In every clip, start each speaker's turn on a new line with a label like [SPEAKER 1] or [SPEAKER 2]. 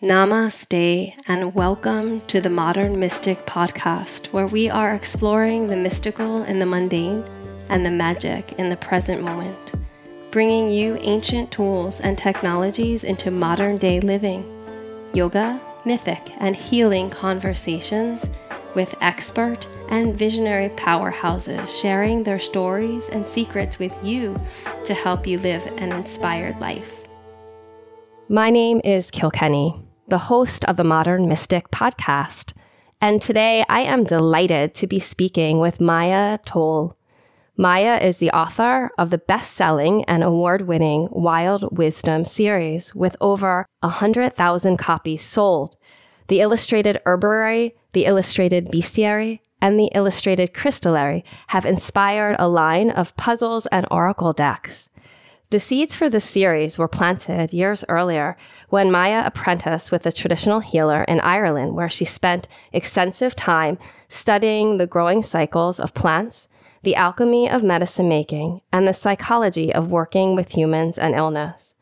[SPEAKER 1] Namaste, and welcome to the Modern Mystic podcast, where we are exploring the mystical in the mundane and the magic in the present moment, bringing you ancient tools and technologies into modern day living, yoga, mythic, and healing conversations with expert and visionary powerhouses sharing their stories and secrets with you to help you live an inspired life. My name is Kilkenny the host of the Modern Mystic podcast. And today I am delighted to be speaking with Maia Toll. Maia is the author of the best selling and award winning Wild Wisdom series with over 100,000 copies sold. The Illustrated Herbiary, the Illustrated Bestiary, and the Illustrated Crystallary have inspired a line of puzzles and oracle decks. The seeds for this series were planted years earlier when Maia apprenticed with a traditional healer in Ireland, where she spent extensive time studying the growing cycles of plants, the alchemy of medicine making, and the psychology of working with humans and illness.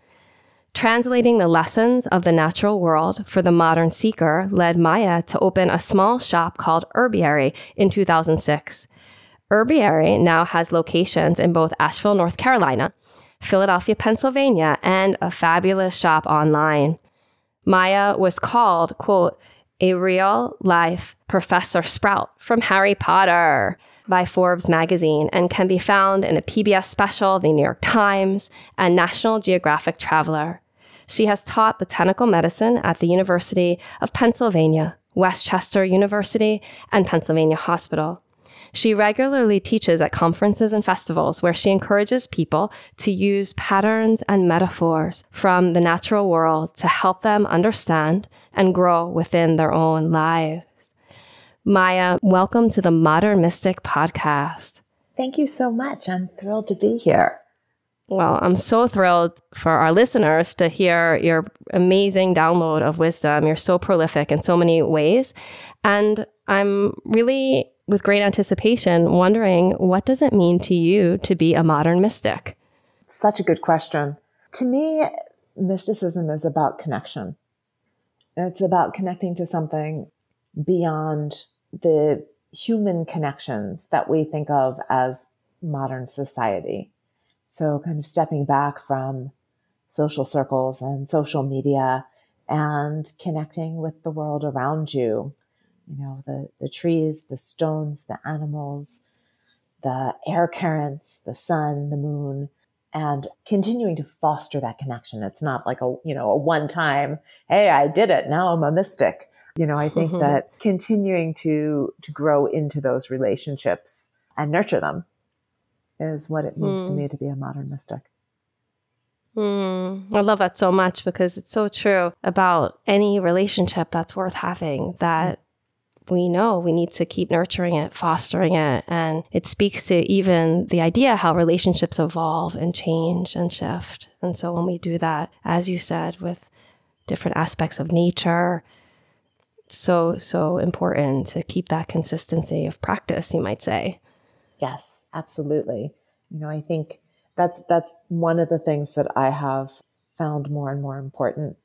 [SPEAKER 1] Translating the lessons of the natural world for the modern seeker led Maia to open a small shop called Herbiary in 2006. Herbiary now has locations in both Asheville, North Carolina, Philadelphia, Pennsylvania, and a fabulous shop online. Maia was called, quote, a real life Professor Sprout from Harry Potter by Forbes magazine and can be found in a PBS special, The New York Times, and National Geographic Traveler. She has taught botanical medicine at the University of Pennsylvania, West Chester University, and Pennsylvania Hospital. She regularly teaches at conferences and festivals where she encourages people to use patterns and metaphors from the natural world to help them understand and grow within their own lives. Maia, welcome to the Modern Mystic podcast.
[SPEAKER 2] Thank you so much. I'm thrilled to be here.
[SPEAKER 1] Well, I'm so thrilled for our listeners to hear your amazing download of wisdom. You're so prolific in so many ways. And I'm really with great anticipation, wondering what does it mean to you to be a modern mystic?
[SPEAKER 2] Such a good question. To me, mysticism is about connection. It's about connecting to something beyond the human connections that we think of as modern society. So kind of stepping back from social circles and social media and connecting with the world around you you know, the, the trees, the stones, the animals, the air currents, the sun, the moon, and continuing to foster that connection. It's not like a, you know, a one time, hey, I did it. Now I'm a mystic. You know, I think that continuing to, to grow into those relationships and nurture them is what it means mm. to me to be a modern mystic.
[SPEAKER 1] Mm, I love that so much because it's so true about any relationship that's worth having that we know we need to keep nurturing it, fostering it. And it speaks to even the idea how relationships evolve and change and shift. And so when we do that, as you said, with different aspects of nature, so, so important to keep that consistency of practice, you might say.
[SPEAKER 2] Yes, absolutely. You know, I think that's, that's one of the things that I have found more and more important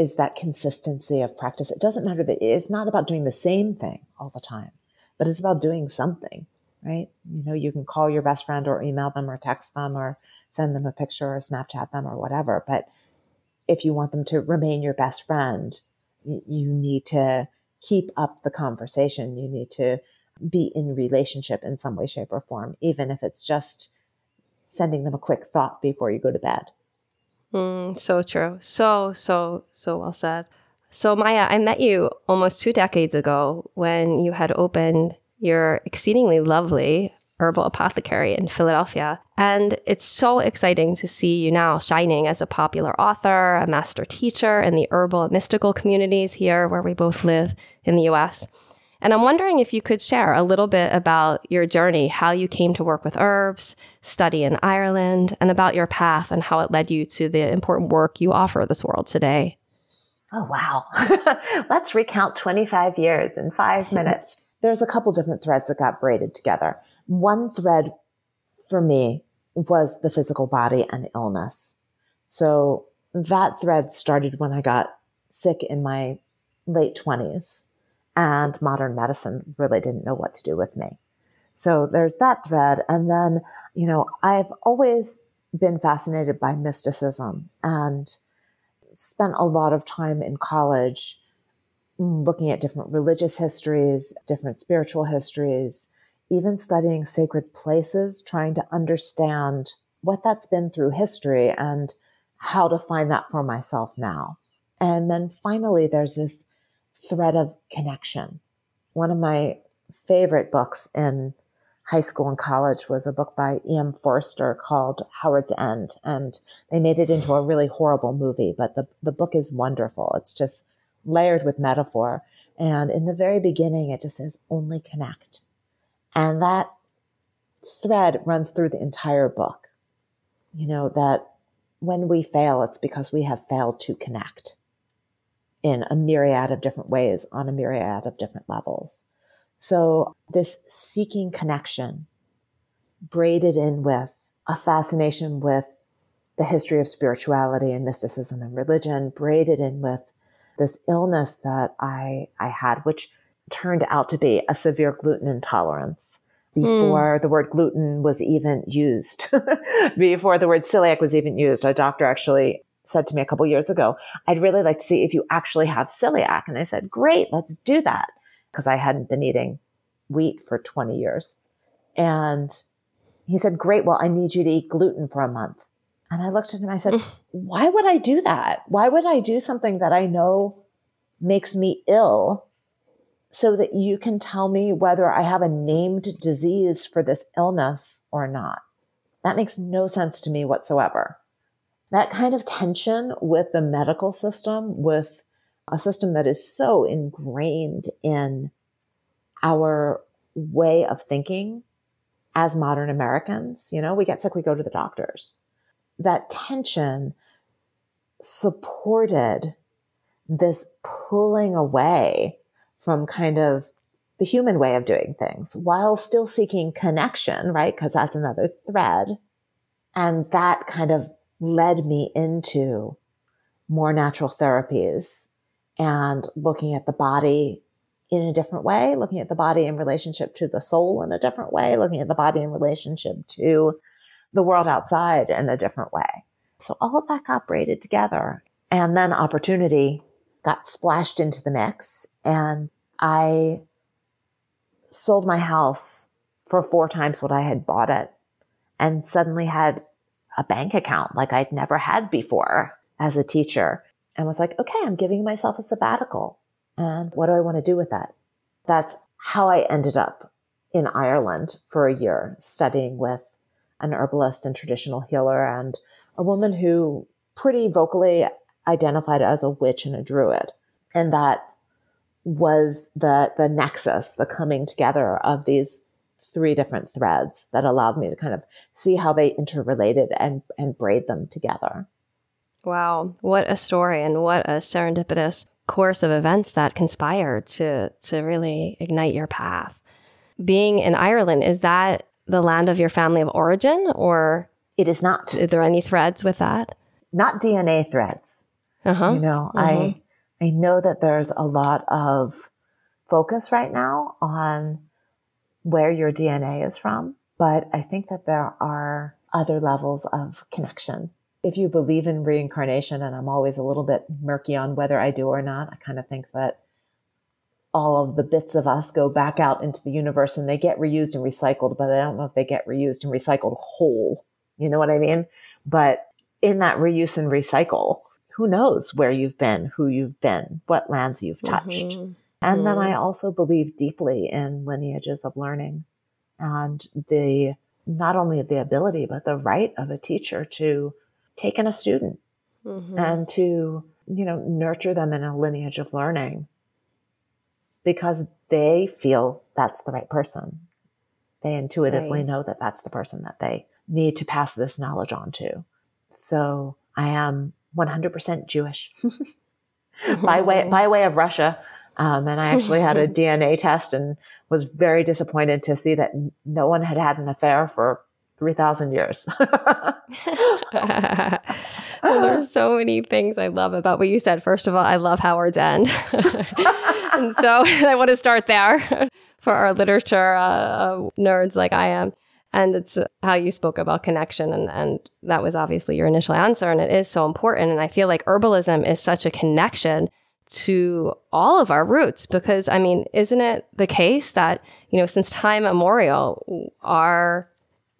[SPEAKER 2] is that consistency of practice. It doesn't matter that it's not about doing the same thing all the time, but it's about doing something, right? You know, you can call your best friend or email them or text them or send them a picture or Snapchat them or whatever. But if you want them to remain your best friend, you need to keep up the conversation. You need to be in relationship in some way, shape, or form, even if it's just sending them a quick thought before you go to bed.
[SPEAKER 1] Mm, so true. So, so, so well said. So, Maia, I met you almost two decades ago when you had opened your exceedingly lovely herbal apothecary in Philadelphia. And it's so exciting to see you now shining as a popular author, a master teacher in the herbal and mystical communities here where we both live in the US. And I'm wondering if you could share a little bit about your journey, how you came to work with herbs, study in Ireland, and about your path and how it led you to the important work you offer this world today.
[SPEAKER 2] Oh, wow. Let's recount 25 years in five minutes. There's a couple different threads that got braided together. One thread for me was the physical body and illness. So that thread started when I got sick in my late 20s and modern medicine really didn't know what to do with me. So there's that thread. And then, you know, I've always been fascinated by mysticism and spent a lot of time in college looking at different religious histories, different spiritual histories, even studying sacred places, trying to understand what that's been through history and how to find that for myself now. And then finally, there's this thread of connection. One of my favorite books in high school and college was a book by E.M. Forster called Howards End. And they made it into a really horrible movie, but the, the book is wonderful. It's just layered with metaphor. And in the very beginning, it just says only connect. And that thread runs through the entire book. You know, that when we fail, it's because we have failed to connect in a myriad of different ways on a myriad of different levels. So this seeking connection braided in with a fascination with the history of spirituality and mysticism and religion, braided in with this illness that I, I had, which turned out to be a severe gluten intolerance before mm. the word gluten was even used, before the word celiac was even used. A doctor actually said to me a couple years ago, I'd really like to see if you actually have celiac. And I said, great, let's do that because I hadn't been eating wheat for 20 years. And he said, Great, well, I need you to eat gluten for a month. And I looked at him and I said, Why would I do that? Why would I do something that I know makes me ill so that you can tell me whether I have a named disease for this illness or not? That makes no sense to me whatsoever. That kind of tension with the medical system, with a system that is so ingrained in our way of thinking as modern Americans. You know, we get sick, we go to the doctors. That tension supported this pulling away from kind of the human way of doing things while still seeking connection, right? Because that's another thread. And that kind of led me into more natural therapies and looking at the body in a different way, looking at the body in relationship to the soul in a different way, looking at the body in relationship to the world outside in a different way. So all of that got braided together. And then opportunity got splashed into the mix. And I sold my house for four times what I had bought it and suddenly had a bank account like I'd never had before as a teacher and was like, okay, I'm giving myself a sabbatical. And what do I want to do with that? That's how I ended up in Ireland for a year studying with an herbalist and traditional healer and a woman who pretty vocally identified as a witch and a druid. And that was the, the nexus, the coming together of these three different threads that allowed me to kind of see how they interrelated and, and braid them together.
[SPEAKER 1] Wow, what a story and what a serendipitous course of events that conspired to to really ignite your path. Being in Ireland, is that the land of your family of origin or
[SPEAKER 2] it is not.
[SPEAKER 1] Are there any threads with that?
[SPEAKER 2] Not DNA threads. Uh-huh. You know, I mm-hmm. I know that there's a lot of focus right now on where your DNA is from, but I think that there are other levels of connection if you believe in reincarnation, and I'm always a little bit murky on whether I do or not, I kind of think that all of the bits of us go back out into the universe and they get reused and recycled, but I don't know if they get reused and recycled whole. You know what I mean? But in that reuse and recycle, who knows where you've been, who you've been, what lands you've touched. Mm-hmm. And mm-hmm. then I also believe deeply in lineages of learning and the not only the ability, but the right of a teacher to take in a student mm-hmm. and to, you know, nurture them in a lineage of learning because they feel that's the right person. They intuitively right. know that that's the person that they need to pass this knowledge on to. So I am 100% Jewish by way, by way of Russia. Um, and I actually had a DNA test and was very disappointed to see that no one had had an affair for 3,000 years.
[SPEAKER 1] well, there's so many things I love about what you said. First of all, I love Howards End. and so I want to start there for our literature uh, nerds like I am. And it's how you spoke about connection. And, and that was obviously your initial answer. And it is so important. And I feel like herbalism is such a connection to all of our roots because, I mean, isn't it the case that, you know, since time immemorial, our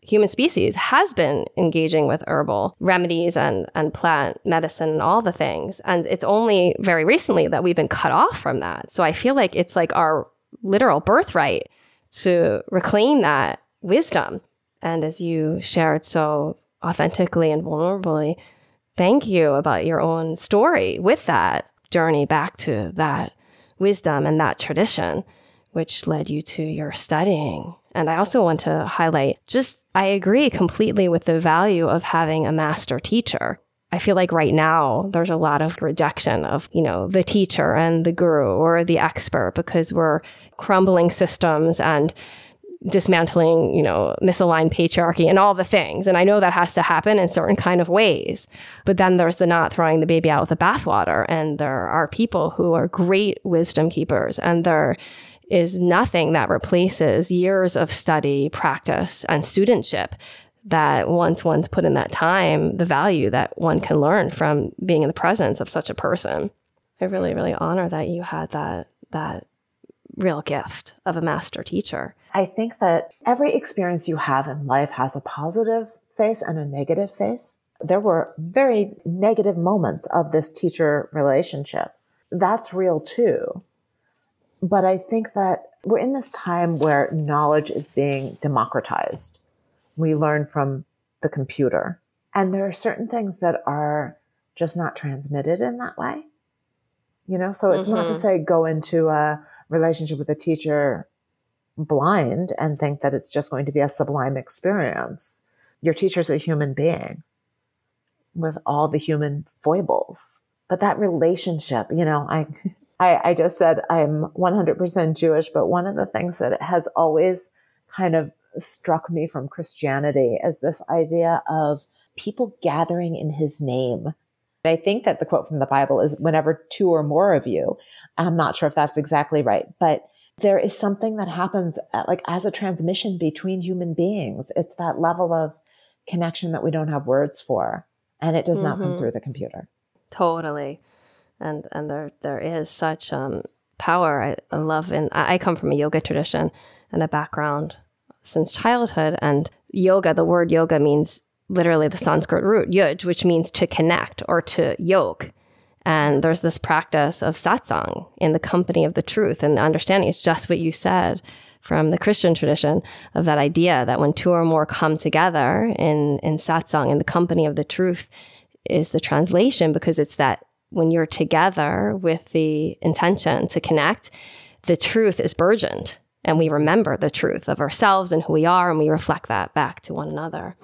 [SPEAKER 1] human species has been engaging with herbal remedies and, and plant medicine and all the things. And it's only very recently that we've been cut off from that. So I feel like it's like our literal birthright to reclaim that wisdom. And as you shared so authentically and vulnerably, thank you about your own story with that journey back to that wisdom and that tradition, which led you to your studying. And I also want to highlight just, I agree completely with the value of having a master teacher. I feel like right now there's a lot of rejection of, you know, the teacher and the guru or the expert because we're crumbling systems and dismantling, you know, misaligned patriarchy and all the things. And I know that has to happen in certain kind of ways. But then there's the not throwing the baby out with the bathwater. And there are people who are great wisdom keepers and there is nothing that replaces years of study, practice, and studentship that once one's put in that time, the value that one can learn from being in the presence of such a person. I really, really honor that you had that that real gift of a master teacher.
[SPEAKER 2] I think that every experience you have in life has a positive face and a negative face. There were very negative moments of this teacher relationship. That's real too. But I think that we're in this time where knowledge is being democratized. We learn from the computer. And there are certain things that are just not transmitted in that way. You know, so it's mm-hmm. not to mm-hmm. say go into a relationship with a teacher blind and think that it's just going to be a sublime experience. Your teacher's a human being with all the human foibles. But that relationship, you know, I, I, I just said I'm 100% Jewish, but one of the things that has always kind of struck me from Christianity is this idea of people gathering in his name I think that the quote from the Bible is whenever two or more of you. I'm not sure if that's exactly right, but there is something that happens at, uh, like as a transmission between human beings. It's that level of connection that we don't have words for, and it does mm-hmm. not come mm-hmm. through the computer.
[SPEAKER 1] Totally, and and there there is such um, power. I, I love, and I come from a yoga tradition and a background since childhood, and yoga. The word yoga means literally the Sanskrit root yuj, which means to connect or to yoke. And there's this practice of satsang in the company of the truth and the understanding. It's just what you said from the Christian tradition of that idea that when two or more come together in, in satsang, in the company of the truth, is the translation because it's that when you're together with the intention to connect, the truth is burgeoned and we remember the truth of ourselves and who we are and we reflect that back to one another.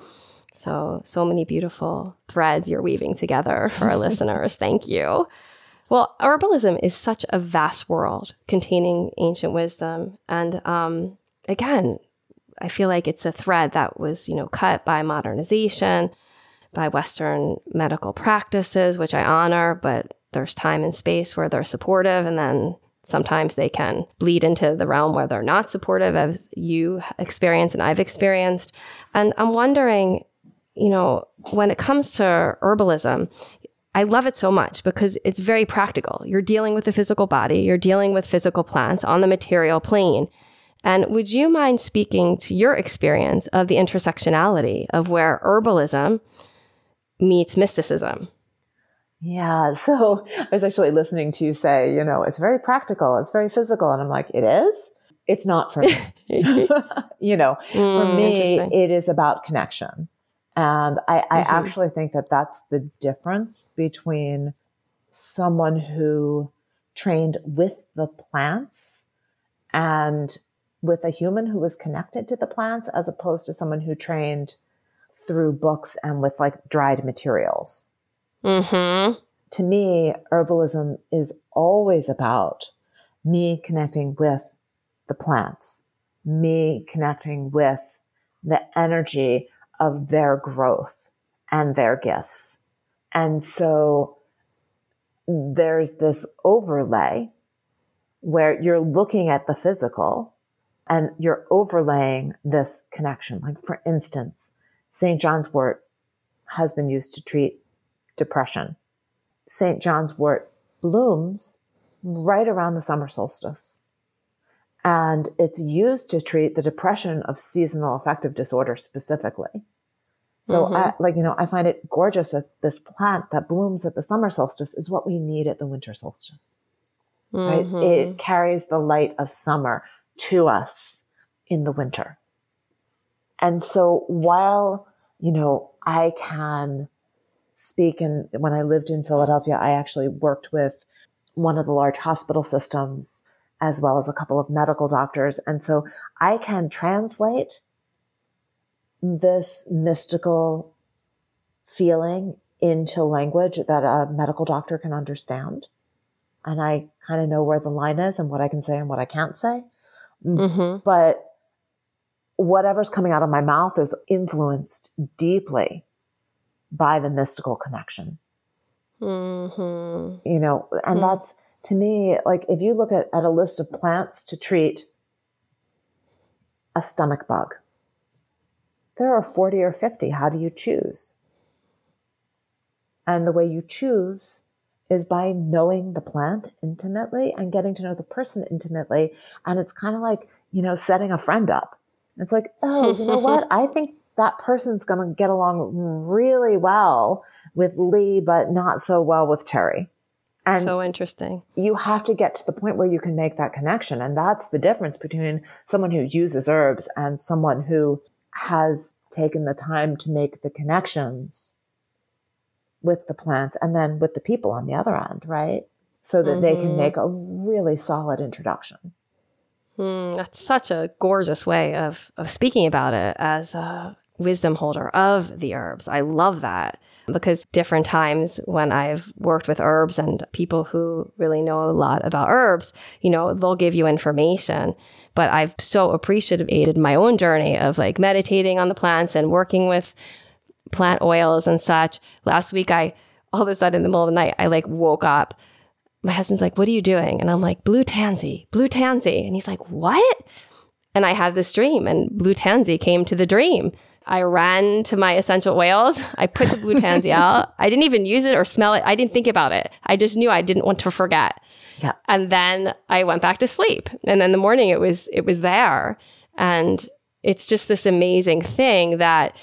[SPEAKER 1] So, so many beautiful threads you're weaving together for our listeners. Thank you. Well, herbalism is such a vast world containing ancient wisdom. And um, again, I feel like it's a thread that was, you know, cut by modernization, by Western medical practices, which I honor, but there's time and space where they're supportive. And then sometimes they can bleed into the realm where they're not supportive, as you experience and I've experienced. And I'm wondering, you know, when it comes to herbalism, I love it so much because it's very practical. You're dealing with the physical body, you're dealing with physical plants on the material plane. And would you mind speaking to your experience of the intersectionality of where herbalism meets mysticism?
[SPEAKER 2] Yeah. So I was actually listening to you say, you know, it's very practical, it's very physical. And I'm like, it is? It's not for me. you know, mm, for me, it is about connection. And I, I mm-hmm. actually think that that's the difference between someone who trained with the plants and with a human who was connected to the plants as opposed to someone who trained through books and with like dried materials. Mm-hmm. To me, herbalism is always about me connecting with the plants, me connecting with the energy of their growth and their gifts. And so there's this overlay where you're looking at the physical and you're overlaying this connection. Like, for instance, St. John's wort has been used to treat depression. St. John's wort blooms right around the summer solstice. And it's used to treat the depression of seasonal affective disorder specifically. So mm-hmm. I like, you know, I find it gorgeous that this plant that blooms at the summer solstice is what we need at the winter solstice. Mm-hmm. Right? It carries the light of summer to us in the winter. And so while, you know, I can speak and when I lived in Philadelphia, I actually worked with one of the large hospital systems as well as a couple of medical doctors. And so I can translate this mystical feeling into language that a medical doctor can understand. And I kind of know where the line is and what I can say and what I can't say. Mm-hmm. But whatever's coming out of my mouth is influenced deeply by the mystical connection. Mm-hmm. You know, and mm-hmm. that's to me, like if you look at, at a list of plants to treat a stomach bug, there are 40 or 50. How do you choose? And the way you choose is by knowing the plant intimately and getting to know the person intimately. And it's kind of like, you know, setting a friend up. It's like, oh, you know what? I think that person's going to get along really well with Lee, but not so well with Terry.
[SPEAKER 1] And so interesting.
[SPEAKER 2] You have to get to the point where you can make that connection. And that's the difference between someone who uses herbs and someone who has taken the time to make the connections with the plants and then with the people on the other end, right? So that mm-hmm. they can mm-hmm. make a really solid introduction.
[SPEAKER 1] Mm, that's such a gorgeous way of, of speaking about it as a wisdom holder of the herbs. I love that because different times when I've worked with herbs and people who really know a lot about herbs, you know, they'll give you information. But I've so appreciated my own journey of like meditating on the plants and working with plant oils and such. Last week, I all of a sudden in the middle of the night, I like woke up my husband's like, What are you doing? And I'm like, Blue tansy, blue tansy. And he's like, What? And I had this dream, and blue tansy came to the dream. I ran to my essential oils. I put the blue tansy out. I didn't even use it or smell it. I didn't think about it. I just knew I didn't want to forget. Yeah. And then I went back to sleep. And then the morning it was it was there. And it's just this amazing thing that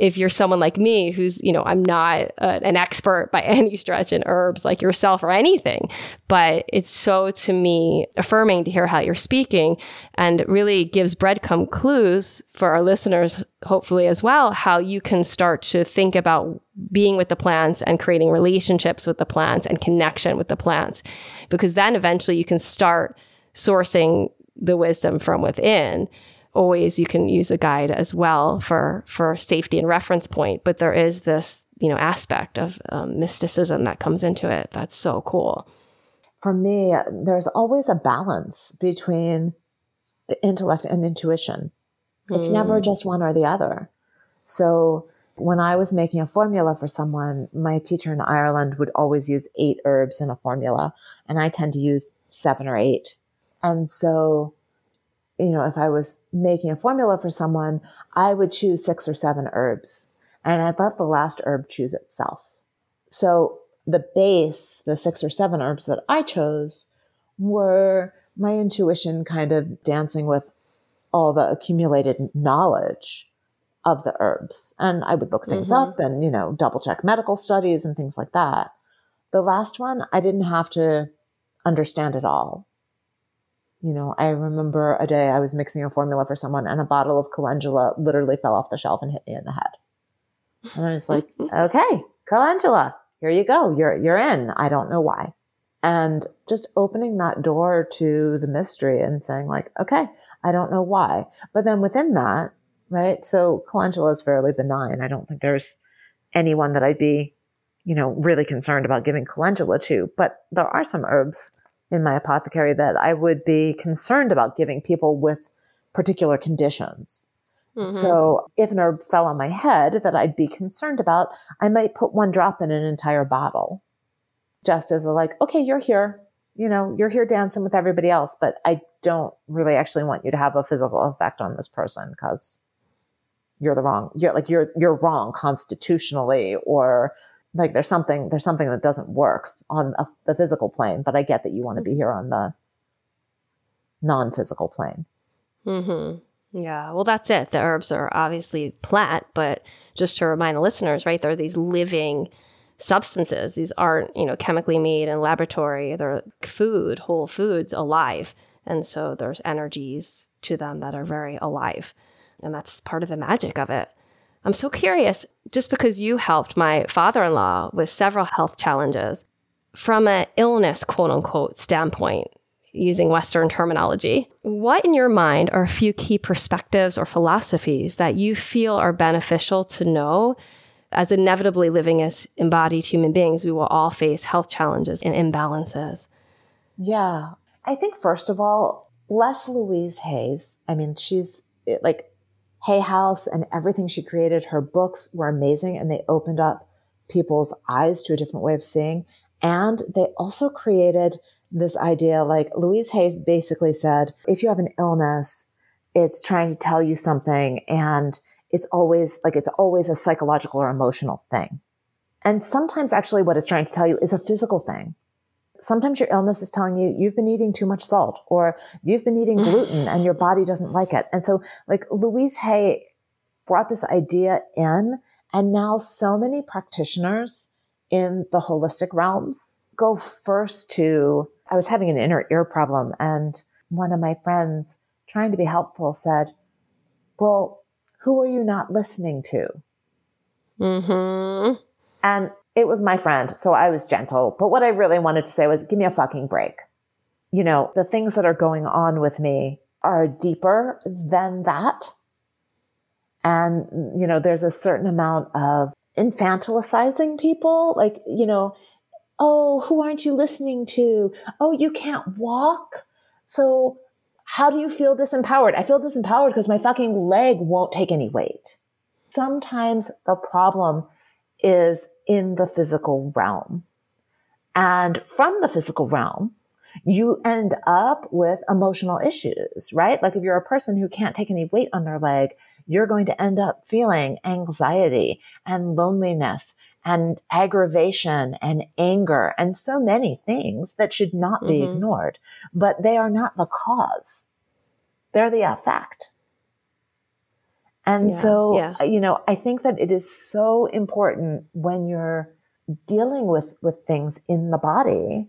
[SPEAKER 1] if you're someone like me who's you know i'm not uh, an expert by any stretch in herbs like yourself or anything but it's so to me affirming to hear how you're speaking and really gives breadcrumb clues for our listeners hopefully as well how you can start to think about being with the plants and creating relationships with the plants and connection with the plants because then eventually you can start sourcing the wisdom from within always you can use a guide as well for for safety and reference point but there is this you know aspect of um, mysticism that comes into it that's so cool
[SPEAKER 2] for me there's always a balance between the intellect and intuition it's mm. never just one or the other so when I was making a formula for someone, my teacher in Ireland would always use eight herbs in a formula, and I tend to use seven or eight. And so you know, if I was making a formula for someone, I would choose six or seven herbs and I'd let the last herb choose itself. So the base, the six or seven herbs that I chose were my intuition kind of dancing with all the accumulated knowledge of the herbs. And I would look things mm-hmm. up and, you know, double check medical studies and things like that. The last one, I didn't have to understand it all you know, I remember a day I was mixing a formula for someone and a bottle of calendula literally fell off the shelf and hit me in the head. And I was like, okay, calendula, here you go. You're, you're in. I don't know why. And just opening that door to the mystery and saying like, okay, I don't know why. But then within that, right? So calendula is fairly benign. I don't think there's anyone that I'd be, you know, really concerned about giving calendula to, but there are some herbs in my apothecary that I would be concerned about giving people with particular conditions. Mm-hmm. So if an herb fell on my head that I'd be concerned about, I might put one drop in an entire bottle just as a like, okay, you're here, you know, you're here dancing with everybody else, but I don't really actually want you to have a physical effect on this person because you're the wrong, you're like, you're, you're wrong constitutionally or like there's something, there's something that doesn't work on a, the physical plane, but I get that you want to be here on the non-physical plane.
[SPEAKER 1] Mm-hmm. Yeah, well, that's it. The herbs are obviously plant, but just to remind the listeners, right, they're these living substances. These aren't, you know, chemically made in laboratory. They're food, whole foods, alive. And so there's energies to them that are very alive. And that's part of the magic of it. I'm so curious, just because you helped my father in law with several health challenges, from an illness, quote unquote, standpoint, using Western terminology. What in your mind are a few key perspectives or philosophies that you feel are beneficial to know? As inevitably living as embodied human beings, we will all face health challenges and imbalances.
[SPEAKER 2] Yeah. I think, first of all, bless Louise Hay's. I mean, she's like Hay House and everything she created. Her books were amazing and they opened up people's eyes to a different way of seeing. And they also created this idea like Louise Hay basically said, if you have an illness, it's trying to tell you something and it's always like it's always a psychological or emotional thing. And sometimes actually what it's trying to tell you is a physical thing. Sometimes your illness is telling you you've been eating too much salt or you've been eating gluten and your body doesn't like it. And so like Louise Hay brought this idea in and now so many practitioners in the holistic realms go first to I was having an inner ear problem and one of my friends trying to be helpful said, well, who are you not listening to?
[SPEAKER 1] Mm-hmm.
[SPEAKER 2] And it was my friend. So I was gentle. But what I really wanted to say was give me a fucking break. You know, the things that are going on with me are deeper than that. And, you know, there's a certain amount of infantilizing people. Like, you know, Oh, who aren't you listening to? Oh, you can't walk. So how do you feel disempowered? I feel disempowered because my fucking leg won't take any weight. Sometimes the problem is in the physical realm. And from the physical realm, you end up with emotional issues, right? Like if you're a person who can't take any weight on their leg, you're going to end up feeling anxiety and loneliness and aggravation and anger and so many things that should not be mm-hmm. ignored, but they are not the cause. They're the effect. And yeah, so, yeah. Uh, you know, I think that it is so important when you're dealing with, with things in the body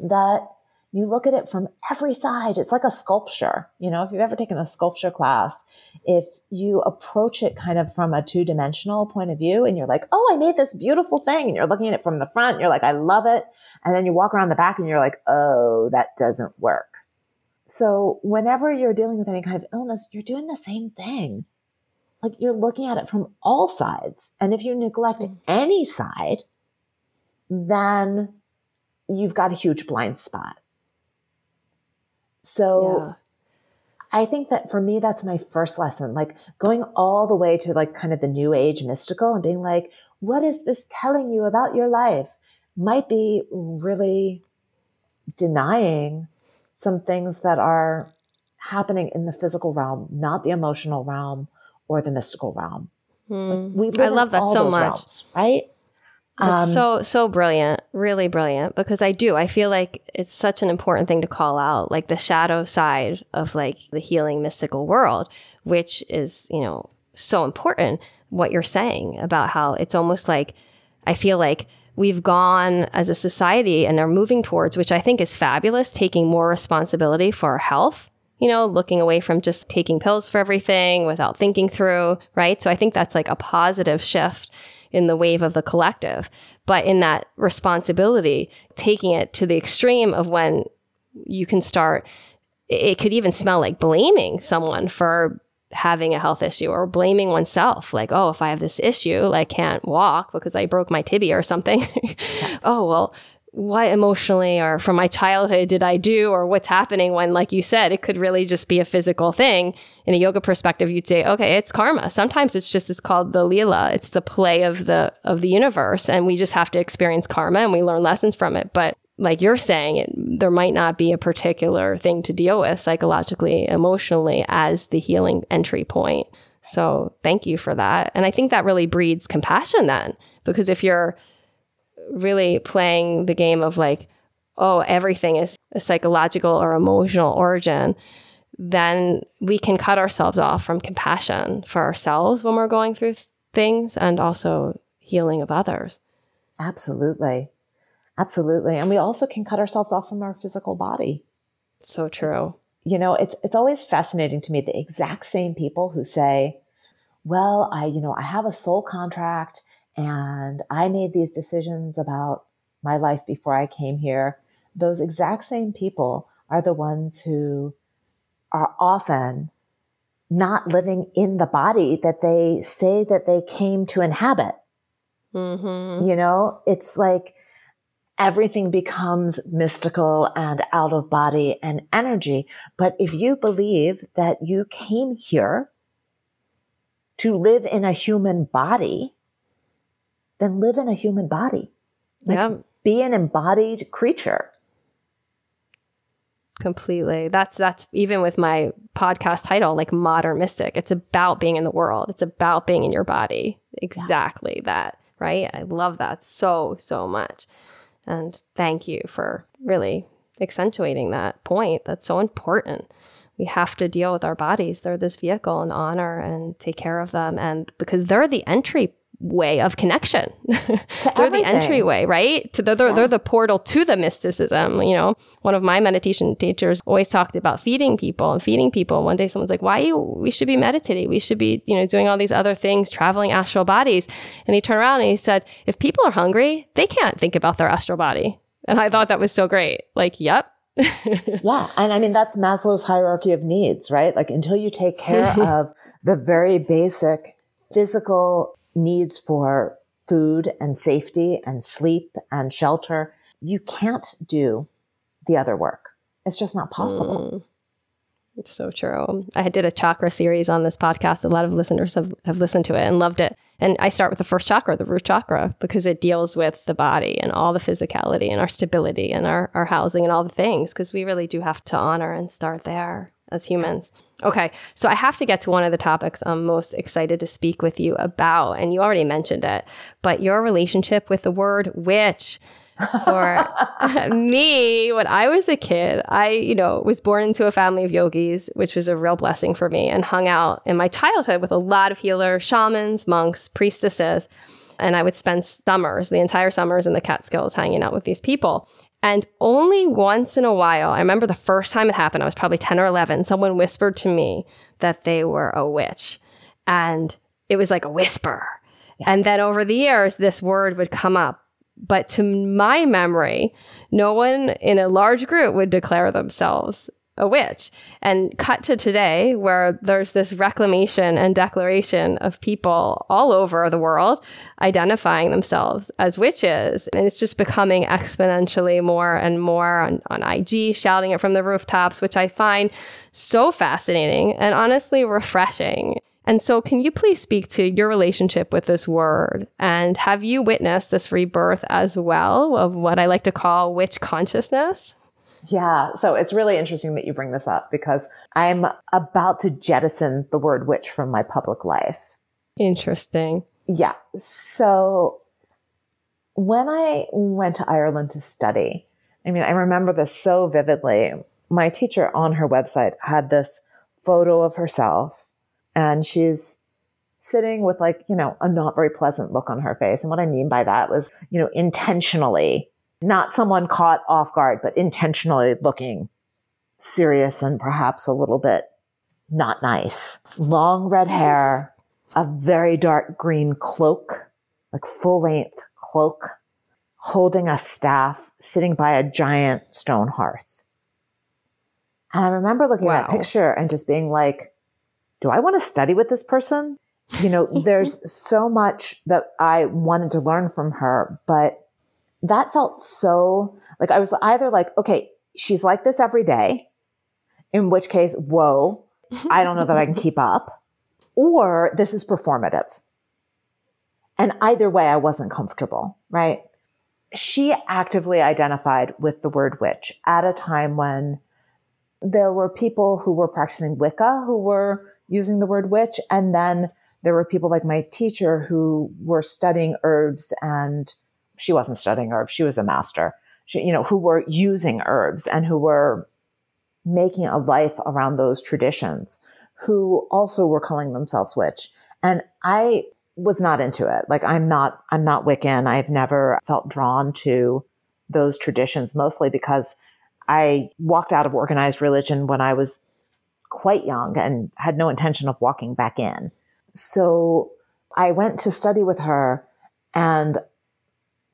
[SPEAKER 2] that you look at it from every side. It's like a sculpture. You know, if you've ever taken a sculpture class, if you approach it kind of from a two dimensional point of view and you're like, Oh, I made this beautiful thing. And you're looking at it from the front. You're like, I love it. And then you walk around the back and you're like, Oh, that doesn't work. So whenever you're dealing with any kind of illness, you're doing the same thing. Like you're looking at it from all sides. And if you neglect mm. any side, then you've got a huge blind spot. So yeah. I think that for me, that's my first lesson, like going all the way to like kind of the new age mystical and being like, what is this telling you about your life? Might be really denying some things that are happening in the physical realm, not the emotional realm or the mystical realm.
[SPEAKER 1] Hmm. Like I love that so much. Realms,
[SPEAKER 2] right?
[SPEAKER 1] That's um, so so brilliant, really brilliant. Because I do, I feel like it's such an important thing to call out, like the shadow side of like the healing mystical world, which is you know so important. What you're saying about how it's almost like I feel like we've gone as a society and are moving towards, which I think is fabulous, taking more responsibility for our health. You know, looking away from just taking pills for everything without thinking through, right? So I think that's like a positive shift in the wave of the collective. But in that responsibility, taking it to the extreme of when you can start, it could even smell like blaming someone for having a health issue or blaming oneself like oh if i have this issue like can't walk because i broke my tibia or something oh well what emotionally or from my childhood did I do or what's happening when, like you said, it could really just be a physical thing. In a yoga perspective, you'd say, okay, it's karma. Sometimes it's just it's called the lila. It's the play of the of the universe, and we just have to experience karma and we learn lessons from it. But like you're saying, it, there might not be a particular thing to deal with psychologically, emotionally as the healing entry point. So thank you for that. And I think that really breeds compassion then, because if you're really playing the game of like, oh, everything is a psychological or emotional origin, then we can cut ourselves off from compassion for ourselves when we're going through th- things and also healing of others.
[SPEAKER 2] Absolutely. Absolutely. And we also can cut ourselves off from our physical body.
[SPEAKER 1] So true.
[SPEAKER 2] You know, it's it's always fascinating to me the exact same people who say, "Well, I, you know, I have a soul contract and I made these decisions about my life before I came here. Those exact same people are the ones who are often not living in the body that they say that they came to inhabit. Mm-hmm. You know, it's like everything becomes mystical and out of body and energy. But if you believe that you came here to live in a human body, then live in a human body. Like yeah. be an embodied creature.
[SPEAKER 1] Completely. That's that's even with my podcast title, like modern mystic. It's about being in the world. It's about being in your body. Exactly yeah. that. Right. I love that so, so much. And thank you for really accentuating that point. That's so important. We have to deal with our bodies. They're this vehicle and honor and take care of them. And because they're the entry way of connection. they're the entryway, right? To the, they're, yeah. they're the portal to the mysticism. You know, one of my meditation teachers always talked about feeding people and feeding people. One day someone's like, why you, we should be meditating. We should be, you know, doing all these other things, traveling astral bodies. And he turned around and he said, if people are hungry, they can't think about their astral body. And I thought that was so great. Like, yep,
[SPEAKER 2] yeah. And I mean, that's Maslow's hierarchy of needs, right? Like until you take care of the very basic physical needs for food and safety and sleep and shelter, you can't do the other work. It's just not possible. Mm.
[SPEAKER 1] It's so true. I did a chakra series on this podcast. A lot of listeners have, have listened to it and loved it. And I start with the first chakra, the root chakra, because it deals with the body and all the physicality and our stability and our, our housing and all the things, because we really do have to honor and start there as humans. Okay, so I have to get to one of the topics I'm most excited to speak with you about. And you already mentioned it, but your relationship with the word witch. For me, when I was a kid, I, you know, was born into a family of yogis, which was a real blessing for me, and hung out in my childhood with a lot of healers, shamans, monks, priestesses. And I would spend summers, the entire summers in the Catskills, hanging out with these people. And only once in a while, I remember the first time it happened, I was probably 10 or 11, someone whispered to me that they were a witch. And it was like a whisper. Yeah. And then over the years, this word would come up. But to my memory, no one in a large group would declare themselves a witch. And cut to today, where there's this reclamation and declaration of people all over the world identifying themselves as witches. And it's just becoming exponentially more and more on, on IG, shouting it from the rooftops, which I find so fascinating and honestly refreshing. And so, can you please speak to your relationship with this word? And have you witnessed this rebirth as well of what I like to call witch consciousness?
[SPEAKER 2] Yeah. So it's really interesting that you bring this up because I'm about to jettison the word witch from my public life.
[SPEAKER 1] Interesting.
[SPEAKER 2] Yeah. So when I went to Ireland to study, I mean, I remember this so vividly. My teacher on her website had this photo of herself and she's sitting with like, you know, a not very pleasant look on her face. And what I mean by that was, you know, intentionally not someone caught off guard, but intentionally looking serious and perhaps a little bit not nice. Long red hair, a very dark green cloak, like full length cloak, holding a staff, sitting by a giant stone hearth. And I remember looking wow. at that picture and just being like, do I want to study with this person? You know, there's so much that I wanted to learn from her, but that felt so like I was either like, okay, she's like this every day, in which case, whoa, I don't know that I can keep up, or this is performative. And either way, I wasn't comfortable, right? She actively identified with the word witch at a time when there were people who were practicing Wicca who were using the word witch. And then there were people like my teacher who were studying herbs and she wasn't studying herbs. She was a master, she, you know, who were using herbs and who were making a life around those traditions, who also were calling themselves witch. And I was not into it. Like I'm not, I'm not Wiccan. I've never felt drawn to those traditions, mostly because I walked out of organized religion when I was quite young and had no intention of walking back in. So I went to study with her and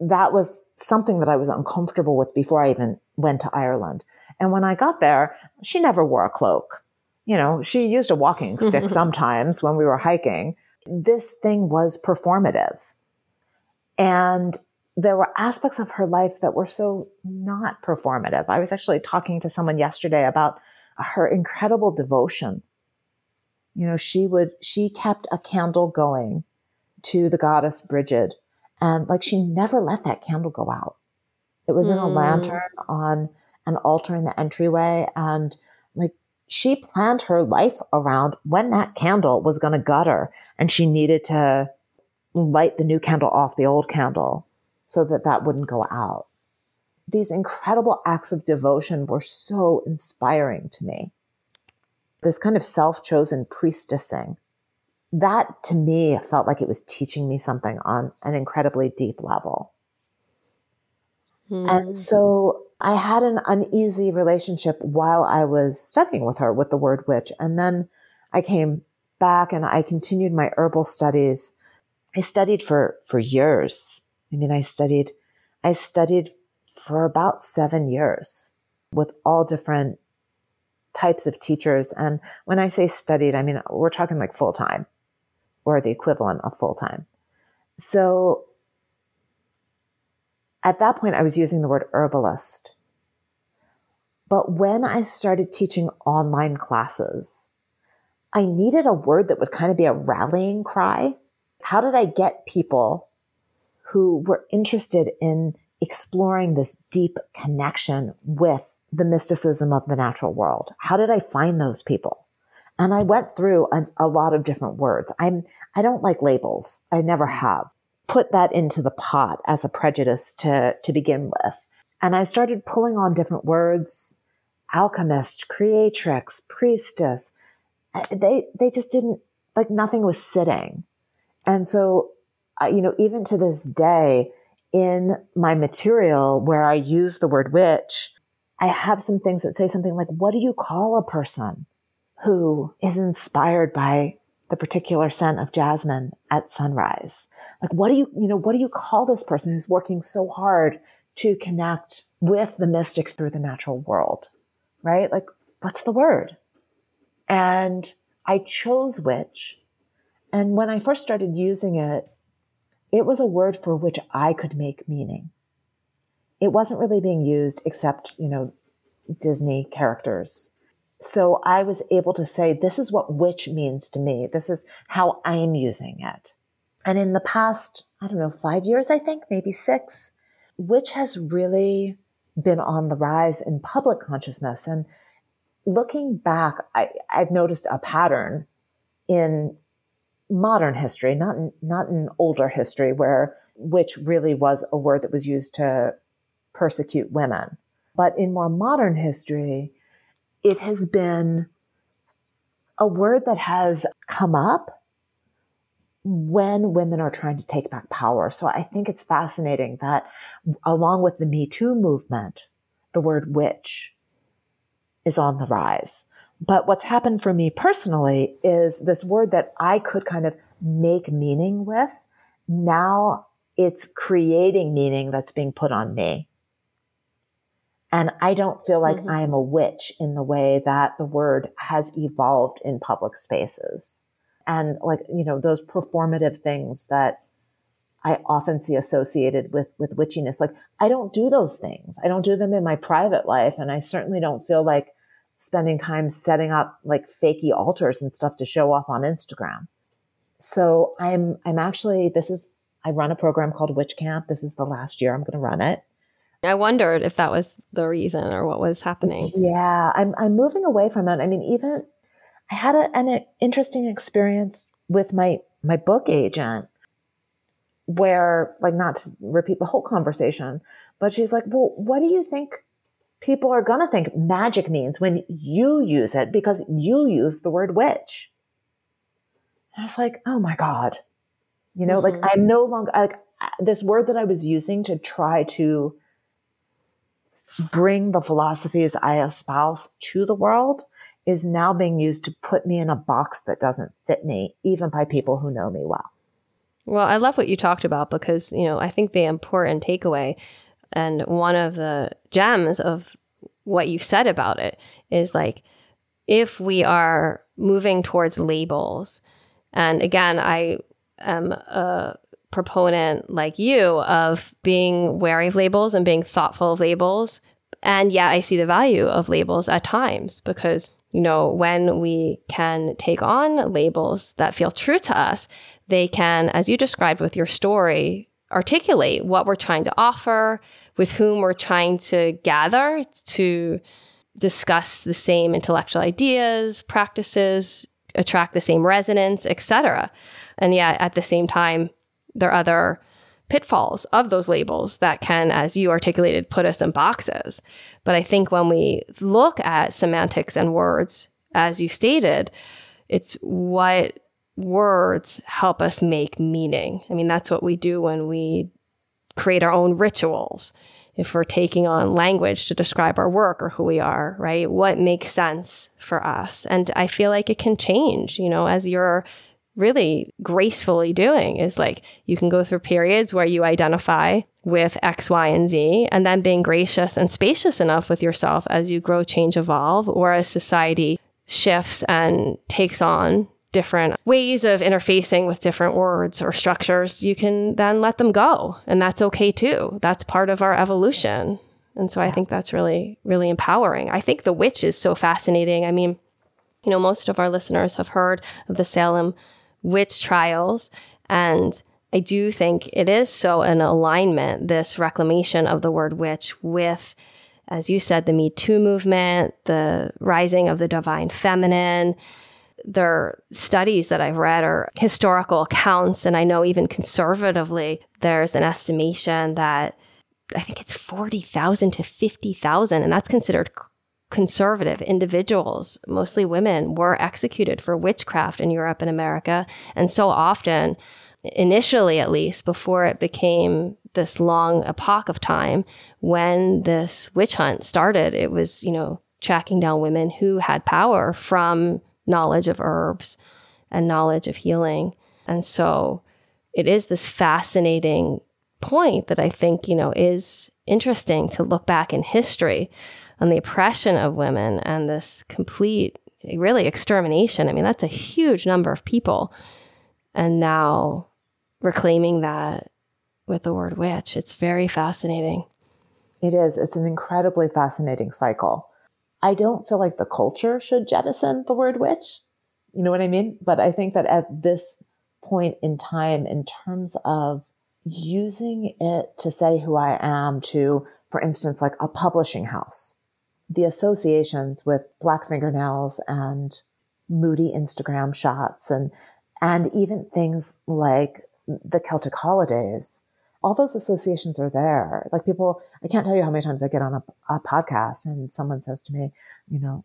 [SPEAKER 2] that was something that I was uncomfortable with before I even went to Ireland. And when I got there, she never wore a cloak. You know, she used a walking stick sometimes when we were hiking. This thing was performative. And there were aspects of her life that were so not performative. I was actually talking to someone yesterday about her incredible devotion. You know, she would, she kept a candle going to the goddess Brigid and like she never let that candle go out. It was mm. in a hmm. lantern on an altar in the entryway. And like she planned her life around when that candle was going to gutter and she needed to light the new candle off the old candle so that that wouldn't go out. These incredible acts of devotion were so inspiring to me. This kind of self chosen priestessing that to me felt like it was teaching me something on an incredibly deep level. Mm-hmm. And hmm. so I had an uneasy relationship while I was studying with her with the word witch. And then I came back and I continued my herbal studies. I studied for, for years. I mean, I studied, I studied for about seven years with all different types of teachers. And when I say studied, I mean, we're talking like full time or the equivalent of full time. So at that point, I was using the word herbalist. But when I started teaching online classes, I needed a word that would kind of be a rallying cry. How did I get people who were interested in exploring this deep connection with the mysticism of the natural world? How did I find those people? And I went through a, a lot of different words. I'm, I don't like labels. I never have put that into the pot as a prejudice to, to begin with. And I started pulling on different words, alchemist, creatrix, priestess. Uh, they, they just didn't, like nothing was sitting. And so, you know, even to this day in my material where I use the word witch, I have some things that say something like, what do you call a person? Who is inspired by the particular scent of jasmine at sunrise. Like, what do you, you know, what do you call this person who's working so hard to connect with the mystic through the natural world? Right? Like, what's the word? And I chose witch. And when I first started using it, it was a word for which I could make meaning. It wasn't really being used except, you know, Disney characters so I was able to say, this is what witch means to me. This is how I'm using it. And in the past, I don't know, five years, I think, maybe six, witch has really been on the rise in public consciousness. And looking back, I, have noticed a pattern in modern history, not in, not in older history, where witch really was a word that was used to persecute women. But in more modern history, it has been a word that has come up when women are trying to take back power. So I think it's fascinating that along with the Me Too movement, the word witch is on the rise. But what's happened for me personally is this word that I could kind of make meaning with. Now it's creating meaning that's being put on me. And I don't feel like mm-hmm. I am a witch in the way that the word has evolved in public spaces. And like, you know, those performative things that I often see associated with, with witchiness. Like I don't do those things. I don't do them in my private life. And I certainly don't feel like spending time setting up like fakey altars and stuff to show off on Instagram. So I'm, I'm actually, this is, I run a program called Witch Camp. This is the last year I'm going to run it.
[SPEAKER 1] I wondered if that was the reason or what was happening.
[SPEAKER 2] Yeah, I'm, I'm moving away from it. I mean, even I had a, an interesting experience with my, my book agent where like not to repeat the whole conversation, but she's like, well, what do you think people are going to think magic means when you use it because you use the word witch? And I was like, oh my God. You know, mm-hmm. like I'm no longer like this word that I was using to try to bring the philosophies I espouse to the world is now being used to put me in a box that doesn't fit me, even by people who know me well.
[SPEAKER 1] Well, I love what you talked about because, you know, I think the important takeaway and one of the gems of what you said about it is like, if we are moving towards labels, and again, I am a proponent like you of being wary of labels and being thoughtful of labels. And yeah, I see the value of labels at times because you know, when we can take on labels that feel true to us, they can, as you described with your story, articulate what we're trying to offer, with whom we're trying to gather to discuss the same intellectual ideas, practices, attract the same resonance, etc. And yet at the same time, there are other pitfalls of those labels that can, as you articulated, put us in boxes. But I think when we look at semantics and words, as you stated, it's what words help us make meaning. I mean, that's what we do when we create our own rituals. If we're taking on language to describe our work or who we are, right? What makes sense for us? And I feel like it can change, you know, as you're really gracefully doing is like you can go through periods where you identify with X, Y, and Z, and then being gracious and spacious enough with yourself as you grow, change, evolve, or as society shifts and takes on different ways of interfacing with different words or structures, you can then let them go. And that's okay too. That's part of our evolution. And so I think that's really, really empowering. I think the witch is so fascinating. I mean, you know, most of our listeners have heard of the Salem witch trials. And I do think it is so an alignment, this reclamation of the word witch with, as you said, the Me Too movement, the rising of the divine feminine. There are studies that I've read or historical accounts, and I know even conservatively, there's an estimation that I think it's 40,000 to 50,000, and that's considered conservative individuals, mostly women, were executed for witchcraft in Europe and America. And so often, initially at least, before it became this long epoch of time, when this witch hunt started, it was, you know, tracking down women who had power from knowledge of herbs and knowledge of healing. And so it is this fascinating point that I think, you know, is interesting to look back in history on the oppression of women and this complete, really extermination. I mean, that's a huge number of people. And now reclaiming that with the word witch, it's very fascinating.
[SPEAKER 2] It is. It's an incredibly fascinating cycle. I don't feel like the culture should jettison the word witch. You know what I mean? But I think that at this point in time, in terms of using it to say who I am to, for instance, like a publishing house, the associations with black fingernails and moody Instagram shots and, and even things like the Celtic holidays. All those associations are there. Like people, I can't tell you how many times I get on a, a podcast and someone says to me, you know,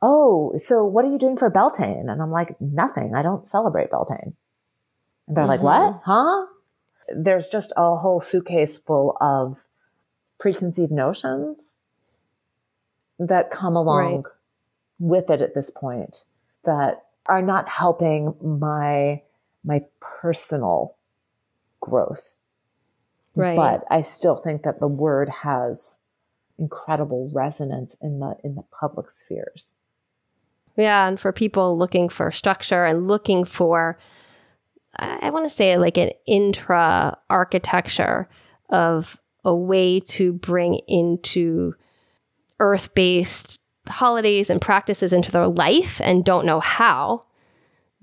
[SPEAKER 2] Oh, so what are you doing for Beltane? And I'm like, nothing. I don't celebrate Beltane. And they're mm-hmm. like, what? Huh? There's just a whole suitcase full of preconceived notions that come along right. with it at this point that are not helping my my personal growth. Right. But I still think that the word has incredible resonance in the in the public spheres.
[SPEAKER 1] Yeah, and for people looking for structure and looking for I want to say like an intra architecture of a way to bring into earth based holidays and practices into their life and don't know how,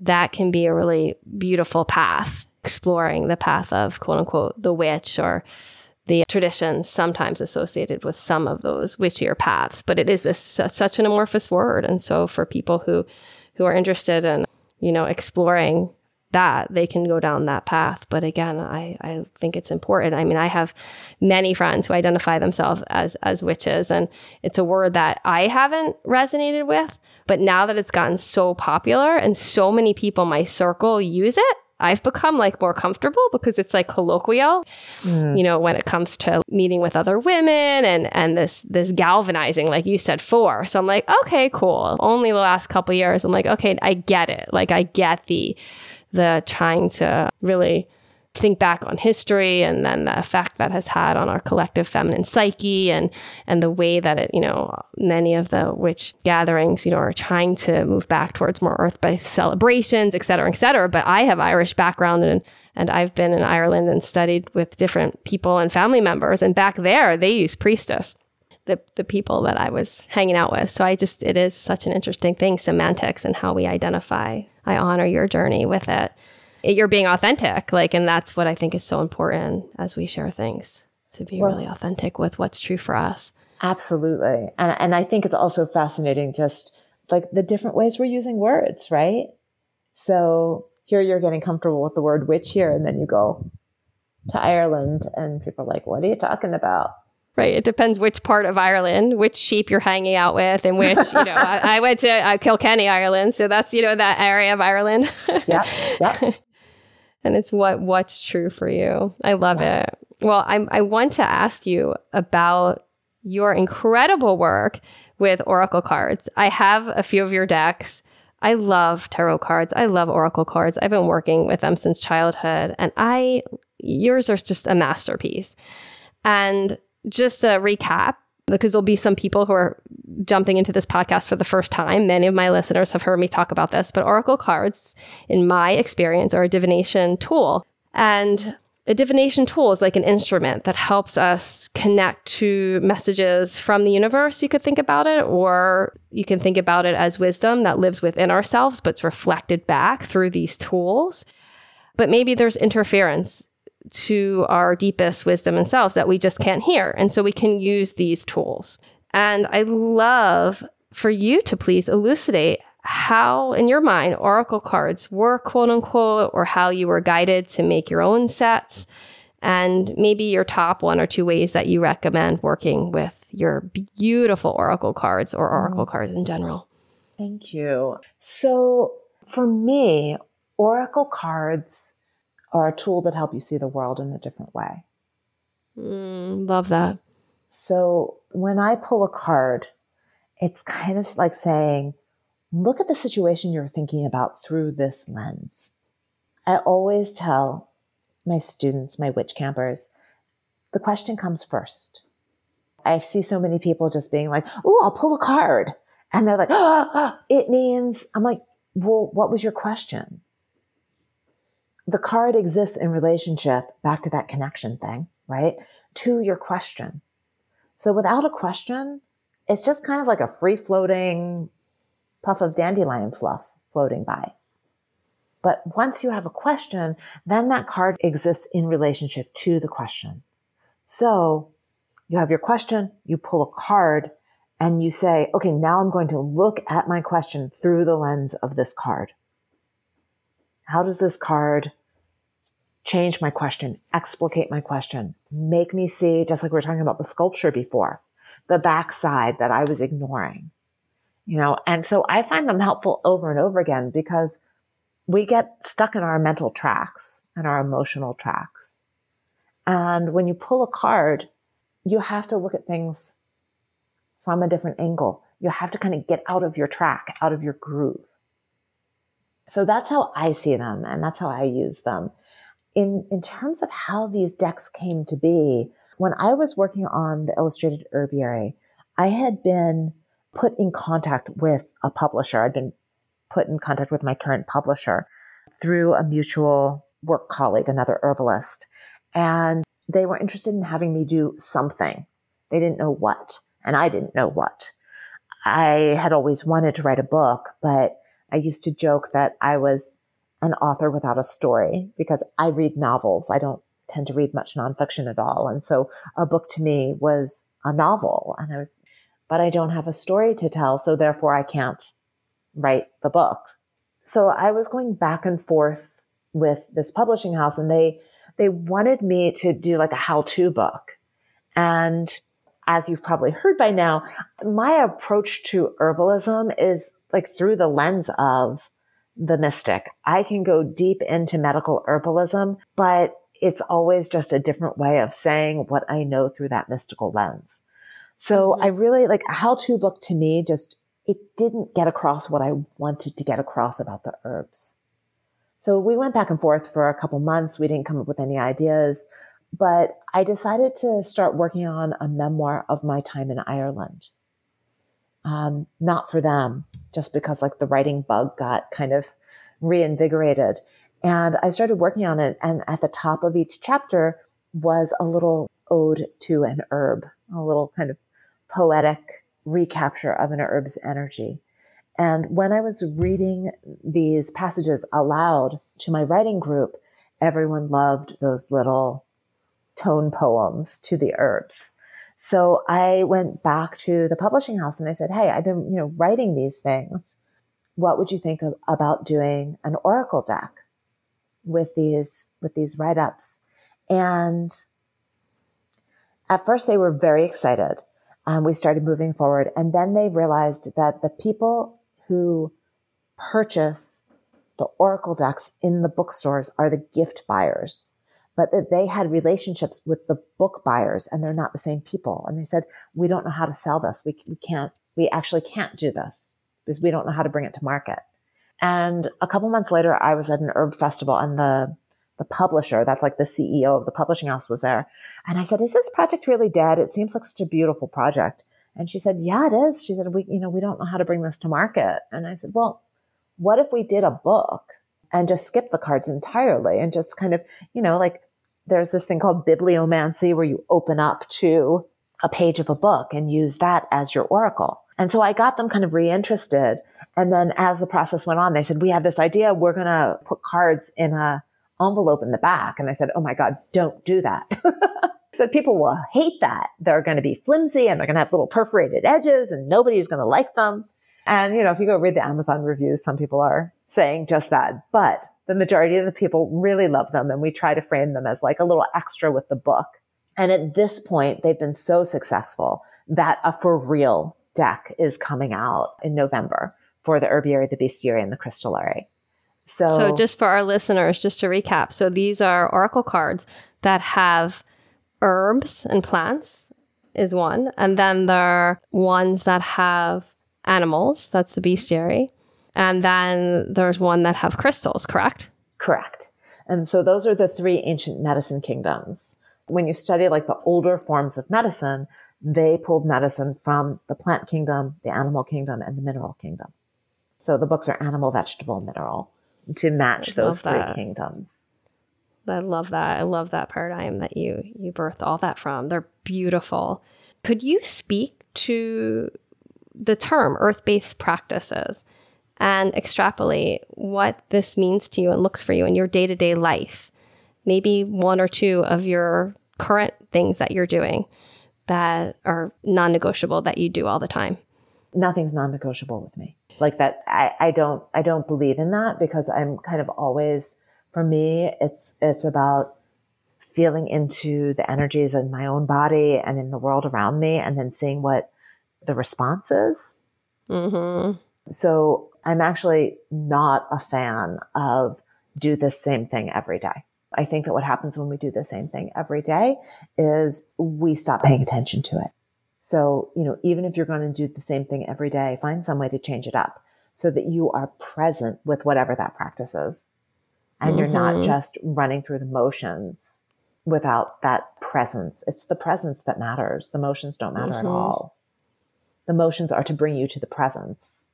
[SPEAKER 1] that can be a really beautiful path, exploring the path of quote unquote the witch or the traditions sometimes associated with some of those witchier paths. But it is this such an amorphous word. And so for people who who are interested in, you know, exploring that they can go down that path but again I, I think it's important i mean i have many friends who identify themselves as as witches and it's a word that i haven't resonated with but now that it's gotten so popular and so many people in my circle use it I've become like more comfortable because it's like colloquial, mm. you know, when it comes to meeting with other women and and this this galvanizing, like you said, force. So I'm like, okay, cool. Only the last couple years, I'm like, okay, I get it. Like I get the the trying to really think back on history and then the effect that has had on our collective feminine psyche and and the way that it you know many of the witch gatherings you know are trying to move back towards more earth-based celebrations et cetera et cetera but i have irish background and and i've been in ireland and studied with different people and family members and back there they use priestess the, the people that I was hanging out with. So I just, it is such an interesting thing, semantics and how we identify I honor your journey with it. You're being authentic, like, and that's what I think is so important as we share things to be well, really authentic with what's true for us.
[SPEAKER 2] Absolutely. And, and I think it's also fascinating just like the different ways we're using words, right? So here you're getting comfortable with the word witch here, and then you go to Ireland and people are like, what are you talking about?
[SPEAKER 1] Right. It depends which part of Ireland, which sheep you're hanging out with, and which, you know, I, I, went to uh, Kilkenny, Ireland. So that's, you know, that area of Ireland.
[SPEAKER 2] yeah. Yeah.
[SPEAKER 1] and it's what what's true for you. I love yeah. it. Well, I'm, I want to ask you about your incredible work with Oracle cards. I have a few of your decks. I love tarot cards. I love Oracle cards. I've been working with them since childhood, and I, yours are just a masterpiece. And just a recap, because there'll be some people who are jumping into this podcast for the first time. Many of my listeners have heard me talk about this, but Oracle cards, in my experience, are a divination tool. And a divination tool is like an instrument that helps us connect to messages from the universe. You could think about it, or you can think about it as wisdom that lives within ourselves, but it's reflected back through these tools. But maybe there's interference to our deepest wisdom and selves that we just can't hear. And so we can use these tools. And I love for you to please elucidate how, in your mind, oracle cards work, quote unquote, or how you were guided to make your own sets, and maybe your top one or two ways that you recommend working with your beautiful oracle cards or oracle mm. cards in general.
[SPEAKER 2] Thank you. So, for me, oracle cards are a tool that help you see the world in a different way.
[SPEAKER 1] Mm, love that.
[SPEAKER 2] So when I pull a card, it's kind of like saying, look at the situation you're thinking about through this lens. I always tell my students, my witch campers, the question comes first. I see so many people just being like, Oh, I'll pull a card. And they're like, oh, it means, I'm like, well, what was your question? The card exists in relationship back to that connection thing, right? To your question. So without a question, it's just kind of like a free floating puff of dandelion fluff floating by. But once you have a question, then that card exists in relationship to the question. So you have your question, you pull a card and you say, okay, now I'm going to look at my question through the lens of this card. How does this card change my question, explicate my question, make me see, just like we were talking about the sculpture before, the backside that I was ignoring, you know? And so I find them helpful over and over again because we get stuck in our mental tracks and our emotional tracks. And when you pull a card, you have to look at things from a different angle. You have to kind of get out of your track, out of your groove. So that's how I see them and that's how I use them. In, in terms of how these decks came to be, when I was working on the Illustrated Herbiary, I had been put in contact with a publisher. I'd been put in contact with my current publisher through a mutual work colleague, another herbalist, and they were interested in having me do something. They didn't know what, and I didn't know what. I had always wanted to write a book, but I used to joke that I was an author without a story because I read novels. I don't tend to read much nonfiction at all. And so a book to me was a novel and I was, but I don't have a story to tell. So therefore I can't write the book. So I was going back and forth with this publishing house and they, they wanted me to do like a how to book. And as you've probably heard by now, my approach to herbalism is like through the lens of the mystic. I can go deep into medical herbalism, but it's always just a different way of saying what I know through that mystical lens. So mm-hmm. I really like a how to book to me just, it didn't get across what I wanted to get across about the herbs. So we went back and forth for a couple months. We didn't come up with any ideas, but I decided to start working on a memoir of my time in Ireland. Um, not for them, just because like the writing bug got kind of reinvigorated. And I started working on it. And at the top of each chapter was a little ode to an herb, a little kind of poetic recapture of an herb's energy. And when I was reading these passages aloud to my writing group, everyone loved those little tone poems to the herbs. So I went back to the publishing house and I said, Hey, I've been, you know, writing these things. What would you think of, about doing an oracle deck with these, with these write ups? And at first they were very excited. Um, we started moving forward and then they realized that the people who purchase the oracle decks in the bookstores are the gift buyers but that they had relationships with the book buyers and they're not the same people. And they said, we don't know how to sell this. We, we can't, we actually can't do this because we don't know how to bring it to market. And a couple months later, I was at an herb festival and the, the publisher, that's like the CEO of the publishing house was there. And I said, is this project really dead? It seems like such a beautiful project. And she said, yeah, it is. She said, we, you know, we don't know how to bring this to market. And I said, well, what if we did a book and just skip the cards entirely and just kind of, you know, like there's this thing called bibliomancy where you open up to a page of a book and use that as your oracle. And so I got them kind of reinterested. And then as the process went on, they said, we have this idea. We're going to put cards in a envelope in the back. And I said, Oh my God, don't do that. said people will hate that. They're going to be flimsy and they're going to have little perforated edges and nobody's going to like them. And, you know, if you go read the Amazon reviews, some people are saying just that. But the majority of the people really love them and we try to frame them as like a little extra with the book. And at this point, they've been so successful that a for real deck is coming out in November for the herbiary, the bestiary, and the crystallary.
[SPEAKER 1] So, so just for our listeners, just to recap, so these are oracle cards that have herbs and plants is one, and then there are ones that have animals. That's the bestiary. And then there's one that have crystals, correct?
[SPEAKER 2] Correct. And so those are the three ancient medicine kingdoms. When you study like the older forms of medicine, they pulled medicine from the plant kingdom, the animal kingdom, and the mineral kingdom. So the books are animal, vegetable, mineral to match those three that. kingdoms.
[SPEAKER 1] I love that. I love that paradigm that you you birthed all that from. They're beautiful. Could you speak to the term earth-based practices? And extrapolate what this means to you and looks for you in your day to day life. Maybe one or two of your current things that you're doing that are non negotiable that you do all the time.
[SPEAKER 2] Nothing's non negotiable with me. Like that, I, I don't, I don't believe in that because I'm kind of always, for me, it's, it's about feeling into the energies in my own body and in the world around me and then seeing what the response is. Mm-hmm. So I'm actually not a fan of do the same thing every day. I think that what happens when we do the same thing every day is we stop paying attention to it. So, you know, even if you're going to do the same thing every day, find some way to change it up so that you are present with whatever that practice is. And mm-hmm. you're not mm-hmm. just running through the motions without that presence. It's the presence that matters. The motions don't matter mm-hmm. at all. The motions are to bring you to the presence.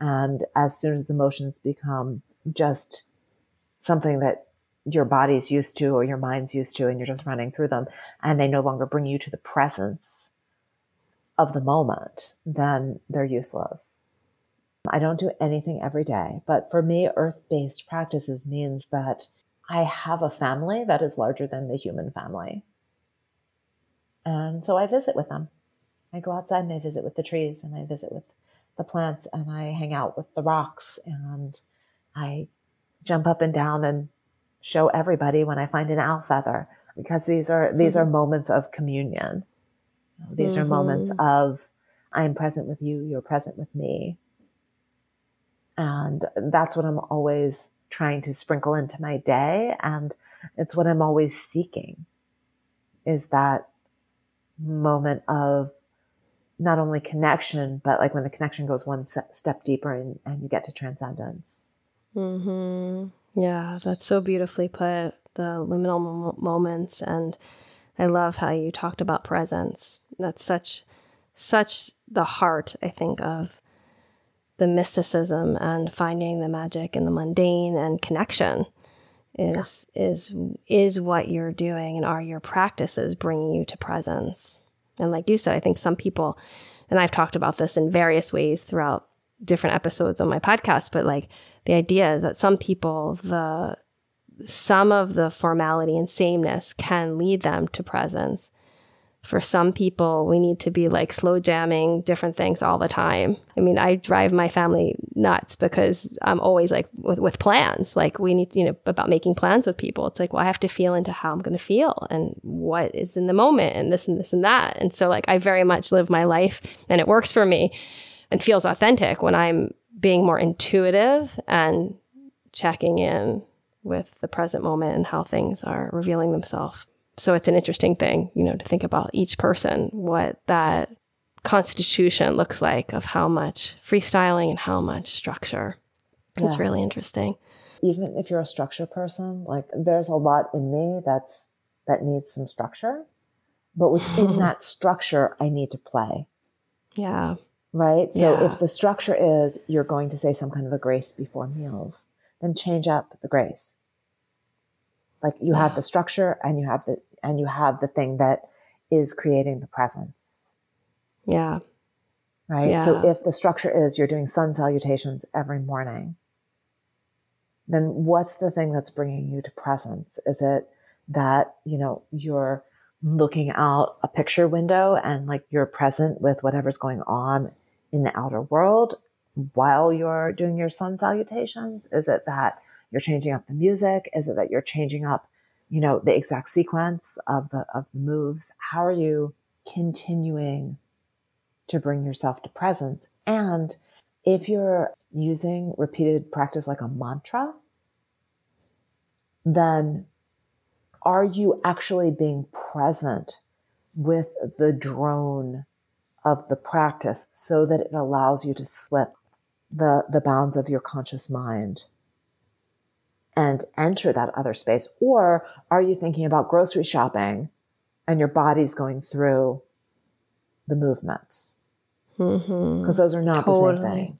[SPEAKER 2] And as soon as the motions become just something that your body's used to or your mind's used to and you're just running through them and they no longer bring you to the presence of the moment, then they're useless. I don't do anything every day, but for me, earth based practices means that I have a family that is larger than the human family. And so I visit with them. I go outside and I visit with the trees and I visit with the plants and I hang out with the rocks and I jump up and down and show everybody when I find an owl feather because these are these mm-hmm. are moments of communion. These mm-hmm. are moments mm-hmm. of I am present with you, you're present with me. And that's what I'm always trying to sprinkle into my day and it's what I'm always seeking is that moment of not only connection, but like when the connection goes one step deeper and, and you get to transcendence.
[SPEAKER 1] Hmm. Yeah, that's so beautifully put. The liminal moments, and I love how you talked about presence. That's such, such the heart. I think of the mysticism and finding the magic in the mundane and connection is yeah. is is what you're doing and are your practices bringing you to presence and like you said i think some people and i've talked about this in various ways throughout different episodes on my podcast but like the idea that some people the some of the formality and sameness can lead them to presence for some people, we need to be like slow jamming different things all the time. I mean, I drive my family nuts because I'm always like with, with plans. Like, we need, you know, about making plans with people. It's like, well, I have to feel into how I'm going to feel and what is in the moment and this and this and that. And so, like, I very much live my life and it works for me and feels authentic when I'm being more intuitive and checking in with the present moment and how things are revealing themselves so it's an interesting thing, you know, to think about each person, what that constitution looks like of how much freestyling and how much structure. Yeah. It's really interesting.
[SPEAKER 2] Even if you're a structure person, like there's a lot in me that's that needs some structure. But within that structure, I need to play.
[SPEAKER 1] Yeah.
[SPEAKER 2] Right. So yeah. if the structure is you're going to say some kind of a grace before meals, then change up the grace. Like you have the structure and you have the and you have the thing that is creating the presence.
[SPEAKER 1] Yeah.
[SPEAKER 2] Right. Yeah. So if the structure is you're doing sun salutations every morning, then what's the thing that's bringing you to presence? Is it that, you know, you're looking out a picture window and like you're present with whatever's going on in the outer world while you're doing your sun salutations? Is it that you're changing up the music? Is it that you're changing up you know, the exact sequence of the, of the moves. How are you continuing to bring yourself to presence? And if you're using repeated practice like a mantra, then are you actually being present with the drone of the practice so that it allows you to slip the, the bounds of your conscious mind and enter that other space? Or are you thinking about grocery shopping and your body's going through the movements? Because mm-hmm. those are not totally. the same thing.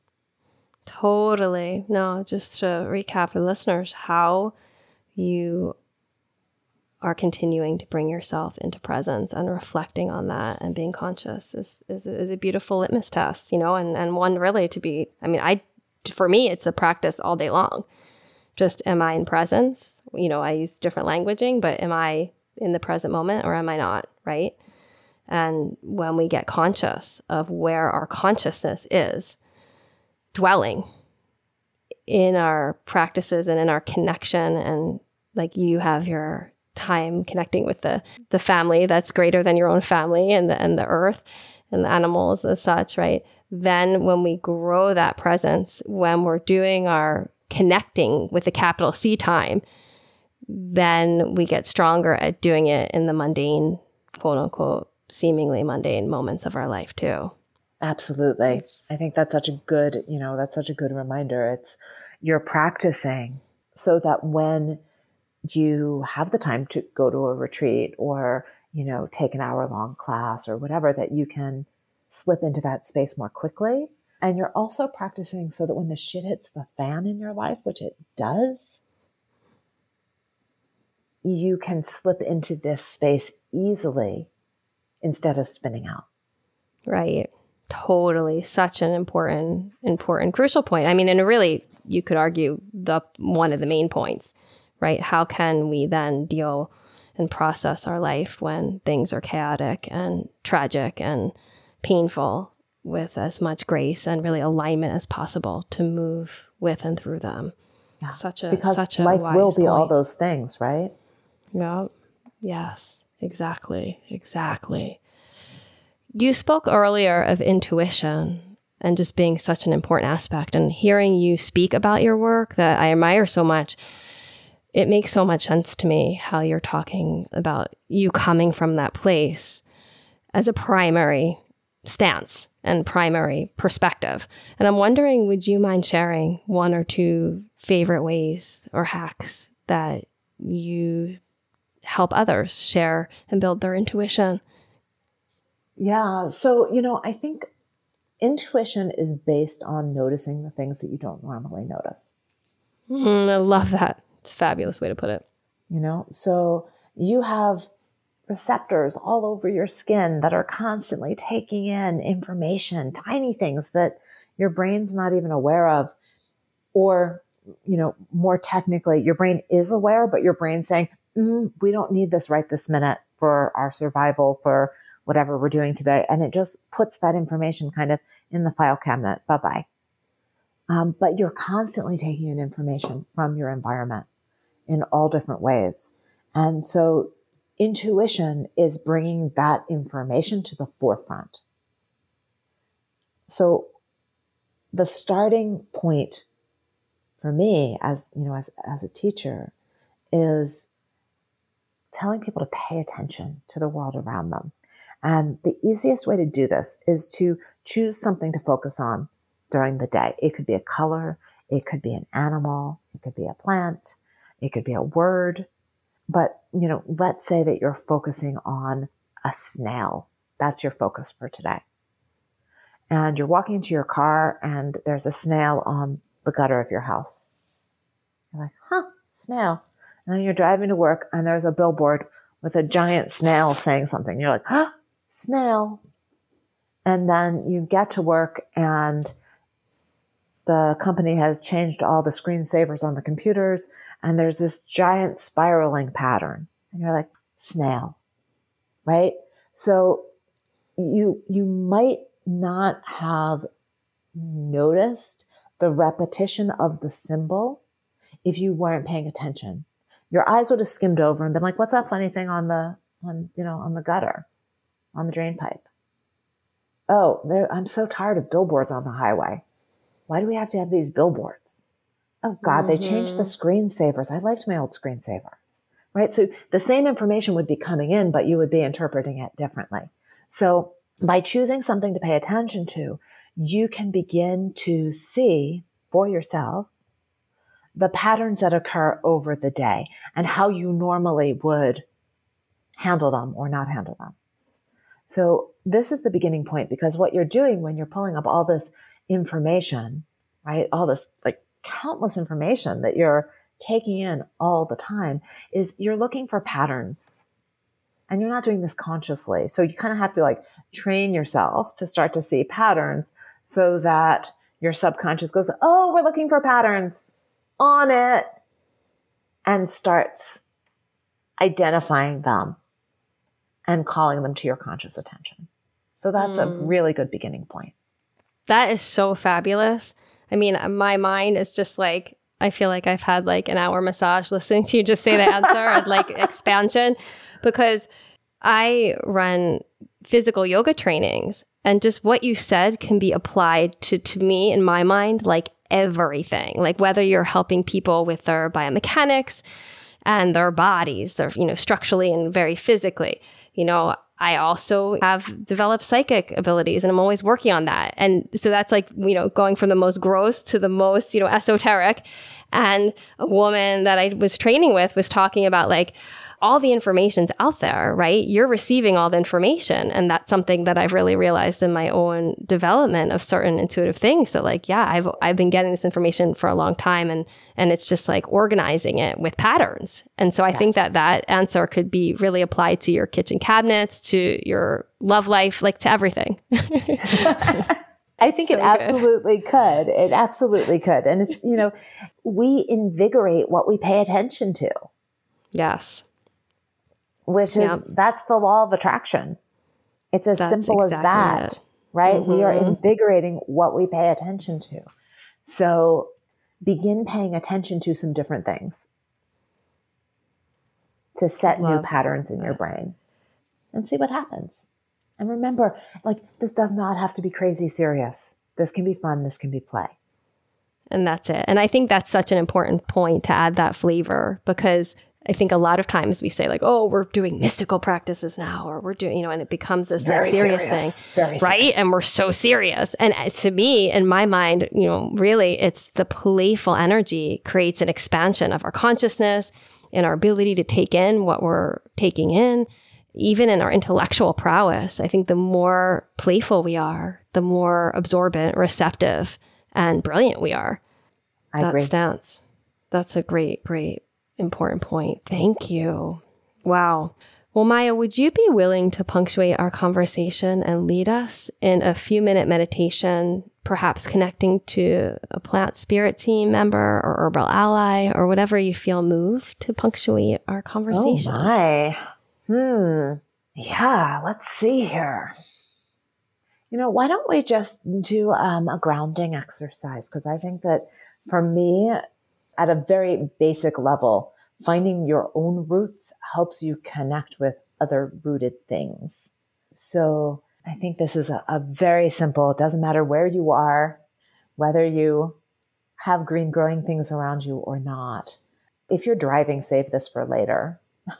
[SPEAKER 1] Totally. No, just to recap for listeners, how you are continuing to bring yourself into presence and reflecting on that and being conscious is, is, is a beautiful litmus test, you know, and, and one really to be, I mean, I, for me, it's a practice all day long just am I in presence? You know, I use different languaging, but am I in the present moment or am I not? Right. And when we get conscious of where our consciousness is dwelling in our practices and in our connection, and like you have your time connecting with the the family that's greater than your own family and the and the earth and the animals as such, right? Then when we grow that presence, when we're doing our connecting with the capital C time, then we get stronger at doing it in the mundane, quote unquote, seemingly mundane moments of our life too.
[SPEAKER 2] Absolutely. I think that's such a good, you know, that's such a good reminder. It's you're practicing so that when you have the time to go to a retreat or, you know, take an hour long class or whatever, that you can slip into that space more quickly and you're also practicing so that when the shit hits the fan in your life, which it does, you can slip into this space easily instead of spinning out.
[SPEAKER 1] Right. Totally. Such an important, important, crucial point. I mean, and really, you could argue the one of the main points, right? How can we then deal and process our life when things are chaotic and tragic and painful with as much grace and really alignment as possible to move with and through them. Yeah. Such a
[SPEAKER 2] because
[SPEAKER 1] such
[SPEAKER 2] a life will be
[SPEAKER 1] point.
[SPEAKER 2] all those things, right?
[SPEAKER 1] Yeah. Yes. Exactly. Exactly. You spoke earlier of intuition and just being such an important aspect, and hearing you speak about your work that I admire so much. It makes so much sense to me how you're talking about you coming from that place as a primary stance and primary perspective. And I'm wondering, would you mind sharing one or two favorite ways or hacks that you help others share and build their intuition?
[SPEAKER 2] Yeah. So, you know, I think intuition is based on noticing the things that you don't normally notice.
[SPEAKER 1] Mm, I love that. It's a fabulous way to put it.
[SPEAKER 2] You know, so you have receptors all over your skin that are constantly taking in information, tiny things that your brain's not even aware of. Or, you know, more technically, your brain is aware, but your brain's saying, mm, we don't need this right this minute for our survival, for whatever we're doing today. And it just puts that information kind of in the file cabinet. Bye bye. Um, but you're constantly taking in information from your environment in all different ways. And so intuition is bringing that information to the forefront. So the starting point for me as, you know, as, as a teacher is telling people to pay attention to the world around them. And the easiest way to do this is to choose something to focus on during the day. It could be a color. It could be an animal. It could be a plant. It could be a word. But, you know, let's say that you're focusing on a snail. That's your focus for today. And you're walking into your car and there's a snail on the gutter of your house. You're like, huh, snail. And then you're driving to work and there's a billboard with a giant snail saying something. You're like, huh, snail. And then you get to work and the company has changed all the screensavers on the computers and there's this giant spiraling pattern. And you're like snail right? So you you might not have noticed the repetition of the symbol if you weren't paying attention. Your eyes would have skimmed over and been like what's that funny thing on the on you know on the gutter on the drain pipe? Oh i'm so tired of billboards on the highway. Why do we have to have these billboards? Oh God, mm-hmm. they changed the mm-hmm. screensavers. I liked my old screensaver. Right. So the same information would be coming in, but you would be interpreting it differently. So by choosing something to pay attention to, you can begin to see for yourself the patterns that occur over the day and how you normally would handle them or not handle them. So this is the beginning point because what you're doing when you're pulling up all this information, right? All this like countless information that you're taking in all the time is you're looking for patterns and you're not doing this consciously. So you kind of have to like train yourself to start to see patterns so that your subconscious goes, Oh, we're looking for patterns on it and starts identifying them and calling them to your conscious attention. So that's mm. a hmm. really good beginning point.
[SPEAKER 1] That is so fabulous. I mean, uh, my mind is just like, I feel like I've had like an hour massage listening to you just say the answer and like expansion because I run physical yoga trainings and just what you said can be applied to to me in my mind like everything. Like whether you're helping people with their biomechanics and their bodies, they're you know structurally and very physically. You know, I also have developed psychic abilities and I'm always working on that. And so that's like, you know, going from the most gross to the most, you know, esoteric. And a woman that I was training with was talking about like, all the information's out there, right? You're receiving all the information. And that's something that I've really realized in my own development of certain intuitive things that like, yeah, I've I've been getting this information for a long time and and it's just like organizing it with patterns. And so I yes. think that that answer could be really applied to your kitchen cabinets, to your love life, like to everything.
[SPEAKER 2] I think so it absolutely good. could. It absolutely could. And it's, you know, we invigorate what we pay attention to.
[SPEAKER 1] Yes.
[SPEAKER 2] Which is, that's the law of attraction. It's as that's simple exactly as that, it. right? Mm-hmm. We are mm-hmm. invigorating what we pay attention to. So begin paying attention to some different things to set Love new patterns in your brain and see what happens. And remember, like, this does not have to be crazy serious. This can be fun. This can be play.
[SPEAKER 1] And that's it. And I think that's such an important point to add that flavor because I think a lot of times we say like, "Oh, we're doing mystical practices now," or we're doing, you know, and it becomes this like, serious, serious, thing, right? Serious. And we're so serious. And uh, to me, in my mind, you know, really, it's the playful energy creates an expansion of our consciousness and our ability to take in what we're taking in even in our intellectual prowess, I think the more playful we are, the more absorbent, receptive, and brilliant we are. I that agree. stance. That's a great, great, important point. Thank you. Wow. Well, Maia, would you be willing to punctuate our conversation and lead us in a few minute meditation, perhaps connecting to a plant spirit team member or herbal ally or whatever you feel moved to punctuate our conversation?
[SPEAKER 2] Oh, my. Hmm. Yeah, let's see here. You know, why don't we just do um, a grounding exercise? Because I think that for me, at a very basic level, finding your own roots helps you connect with other rooted things. So I think this is a, a very simple, it doesn't matter where you are, whether you have green growing things around you or not. If you're driving, save this for later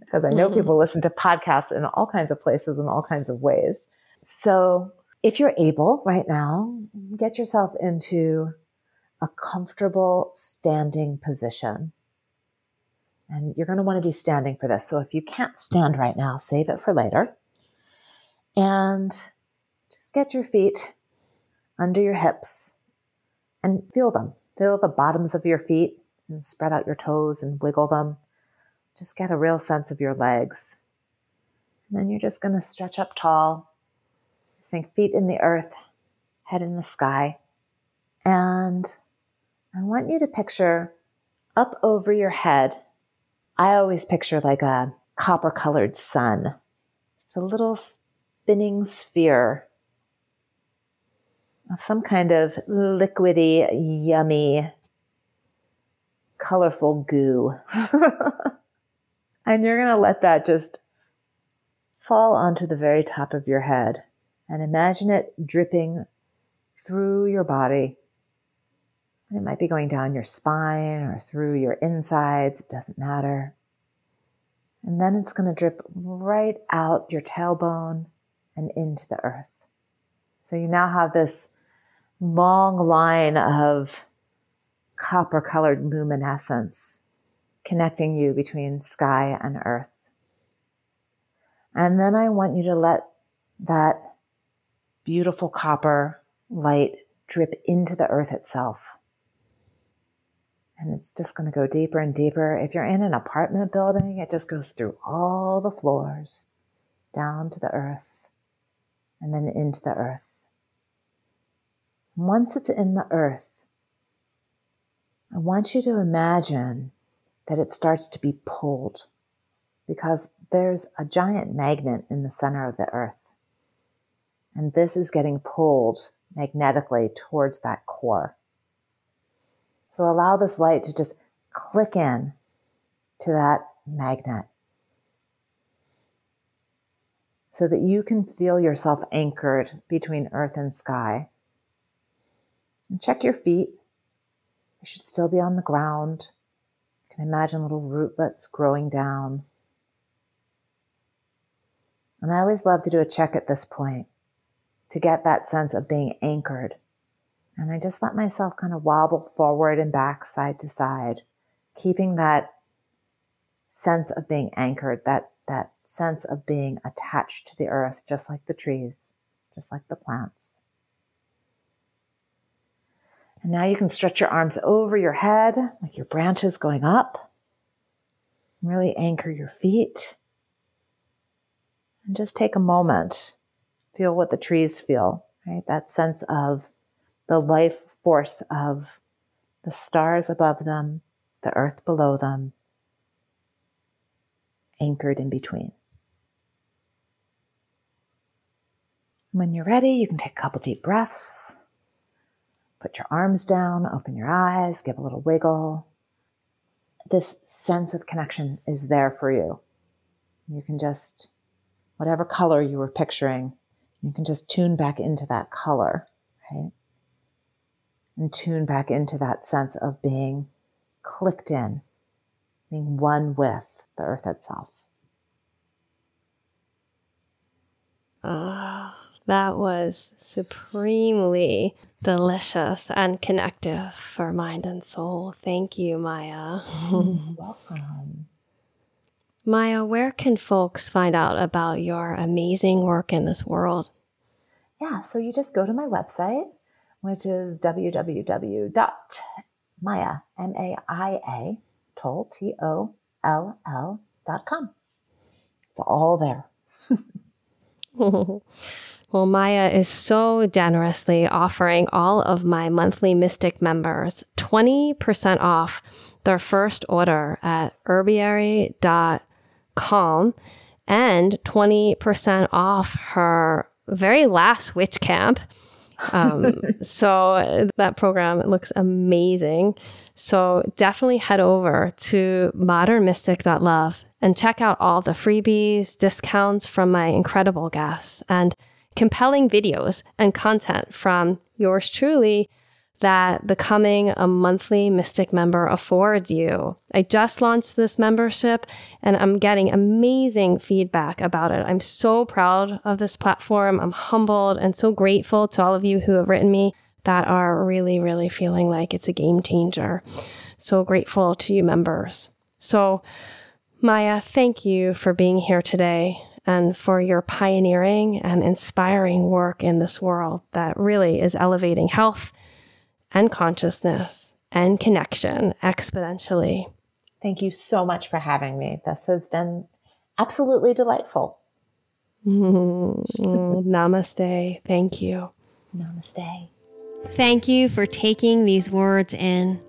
[SPEAKER 2] because I know mm-hmm. people listen to podcasts in all kinds of places in all kinds of ways. So if you're able right now, get yourself into a comfortable standing position. And you're going to want to be standing for this. So if you can't stand right now, save it for later. And just get your feet under your hips and feel them. Feel the bottoms of your feet and spread out your toes and wiggle them. Just get a real sense of your legs. And then you're just going to stretch up tall. Just think feet in the earth, head in the sky. And I want you to picture up over your head. I always picture like a copper colored sun, just a little spinning sphere of some kind of liquidy, yummy, colorful goo. And you're going to let that just fall onto the very top of your head and imagine it dripping through your body. And it might be going down your spine or through your insides, it doesn't matter. And then it's going to drip right out your tailbone and into the earth. So you now have this long line of copper colored luminescence connecting you between sky and earth. And then I want you to let that beautiful copper light drip into the earth itself. And it's just going to go deeper and deeper. If you're in an apartment building, it just goes through all the floors, down to the earth, and then into the earth. Once it's in the earth, I want you to imagine that it starts to be pulled because there's a giant magnet in the center of the earth. And this is getting pulled magnetically towards that core. So allow this light to just click in to that magnet so that you can feel yourself anchored between earth and sky. And check your feet. They should still be on the ground You can imagine little rootlets growing down. And I always love to do a check at this point to get that sense of being anchored. And I just let myself kind of wobble forward and back, side to side, keeping that sense of being anchored, that, that sense of being attached to the earth, just like the trees, just like the plants. And now you can stretch your arms over your head, like your branches going up. Really anchor your feet. And just take a moment. Feel what the trees feel, right? That sense of the life force of the stars above them, the earth below them, anchored in between. When you're ready, you can take a couple deep breaths. Put your arms down, open your eyes, give a little wiggle. This sense of connection is there for you. You can just, whatever color you were picturing, you can just tune back into that color, right? And tune back into that sense of being clicked in, being one with the earth itself.
[SPEAKER 1] Ah. That was supremely delicious and connective for mind and soul. Thank you, Maia.
[SPEAKER 2] welcome.
[SPEAKER 1] Maia, where can folks find out about your amazing work in this world?
[SPEAKER 2] Yeah, so you just go to my website, which is www.maia, M-A-I-A, toll, T-O-L-L dot com. It's all there.
[SPEAKER 1] Well, Maia is so generously offering all of my monthly Mystic members 20% off their first order at herbiary.com and 20% off her very last witch camp. Um, so that program looks amazing. So definitely head over to modernmystic.love and check out all the freebies, discounts from my incredible guests, and compelling videos and content from yours truly that becoming a monthly Mystic member affords you. I just launched this membership and I'm getting amazing feedback about it. I'm so proud of this platform. I'm humbled and so grateful to all of you who have written me that are really, really feeling like it's a game changer. So grateful to you members. So, Maia, thank you for being here today and for your pioneering and inspiring work in this world that really is elevating health and consciousness and connection exponentially.
[SPEAKER 2] Thank you so much for having me. This has been absolutely delightful.
[SPEAKER 1] namaste. Thank you.
[SPEAKER 2] Namaste.
[SPEAKER 1] Thank you for taking these words in.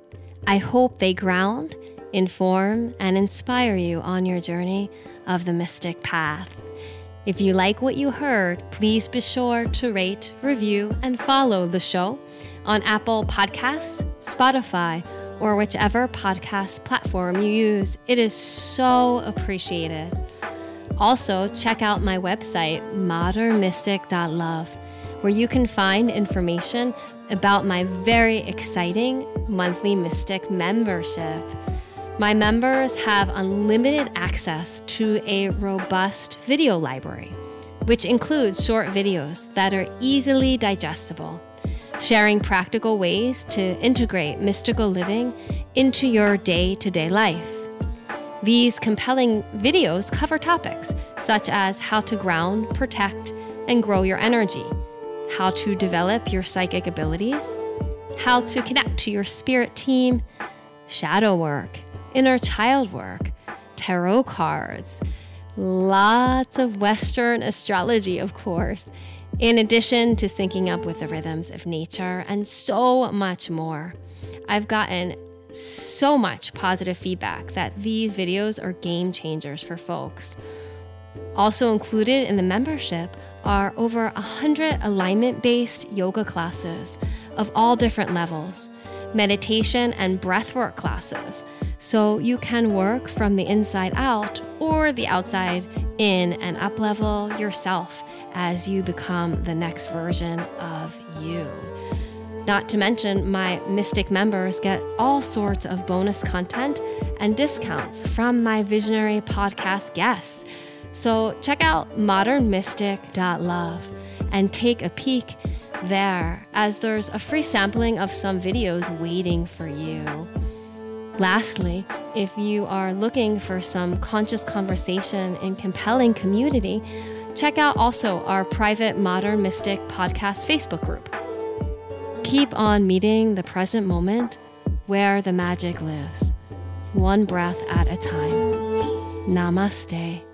[SPEAKER 1] I hope they ground, inform, and inspire you on your journey of the mystic path. If you like what you heard, please be sure to rate, review, and follow the show on Apple Podcasts, Spotify, or whichever podcast platform you use. It is so appreciated. Also, check out my website, modernmystic.love, where you can find information about my very exciting monthly Mystic membership. My members have unlimited access to a robust video library, which includes short videos that are easily digestible, sharing practical ways to integrate mystical living into your day to day life. These compelling videos cover topics such as how to ground, protect, and grow your energy, how to develop your psychic abilities, how to connect to your spirit team, shadow work inner child work, tarot cards, lots of Western astrology, of course, in addition to syncing up with the rhythms of nature and so much more. I've gotten so much positive feedback that these videos are game changers for folks. Also included in the membership are over 100 alignment based yoga classes of all different levels, meditation and breathwork classes, so you can work from the inside out or the outside in and up level yourself as you become the next version of you. Not to mention, my Mystic members get all sorts of bonus content and discounts from my visionary podcast guests. So check out modernmystic.love and take a peek there, as there's a free sampling of some videos waiting for you. Lastly, if you are looking for some conscious conversation and compelling community, check out also our private Modern Mystic podcast Facebook group. Keep on meeting the present moment where the magic lives, one breath at a time. Namaste.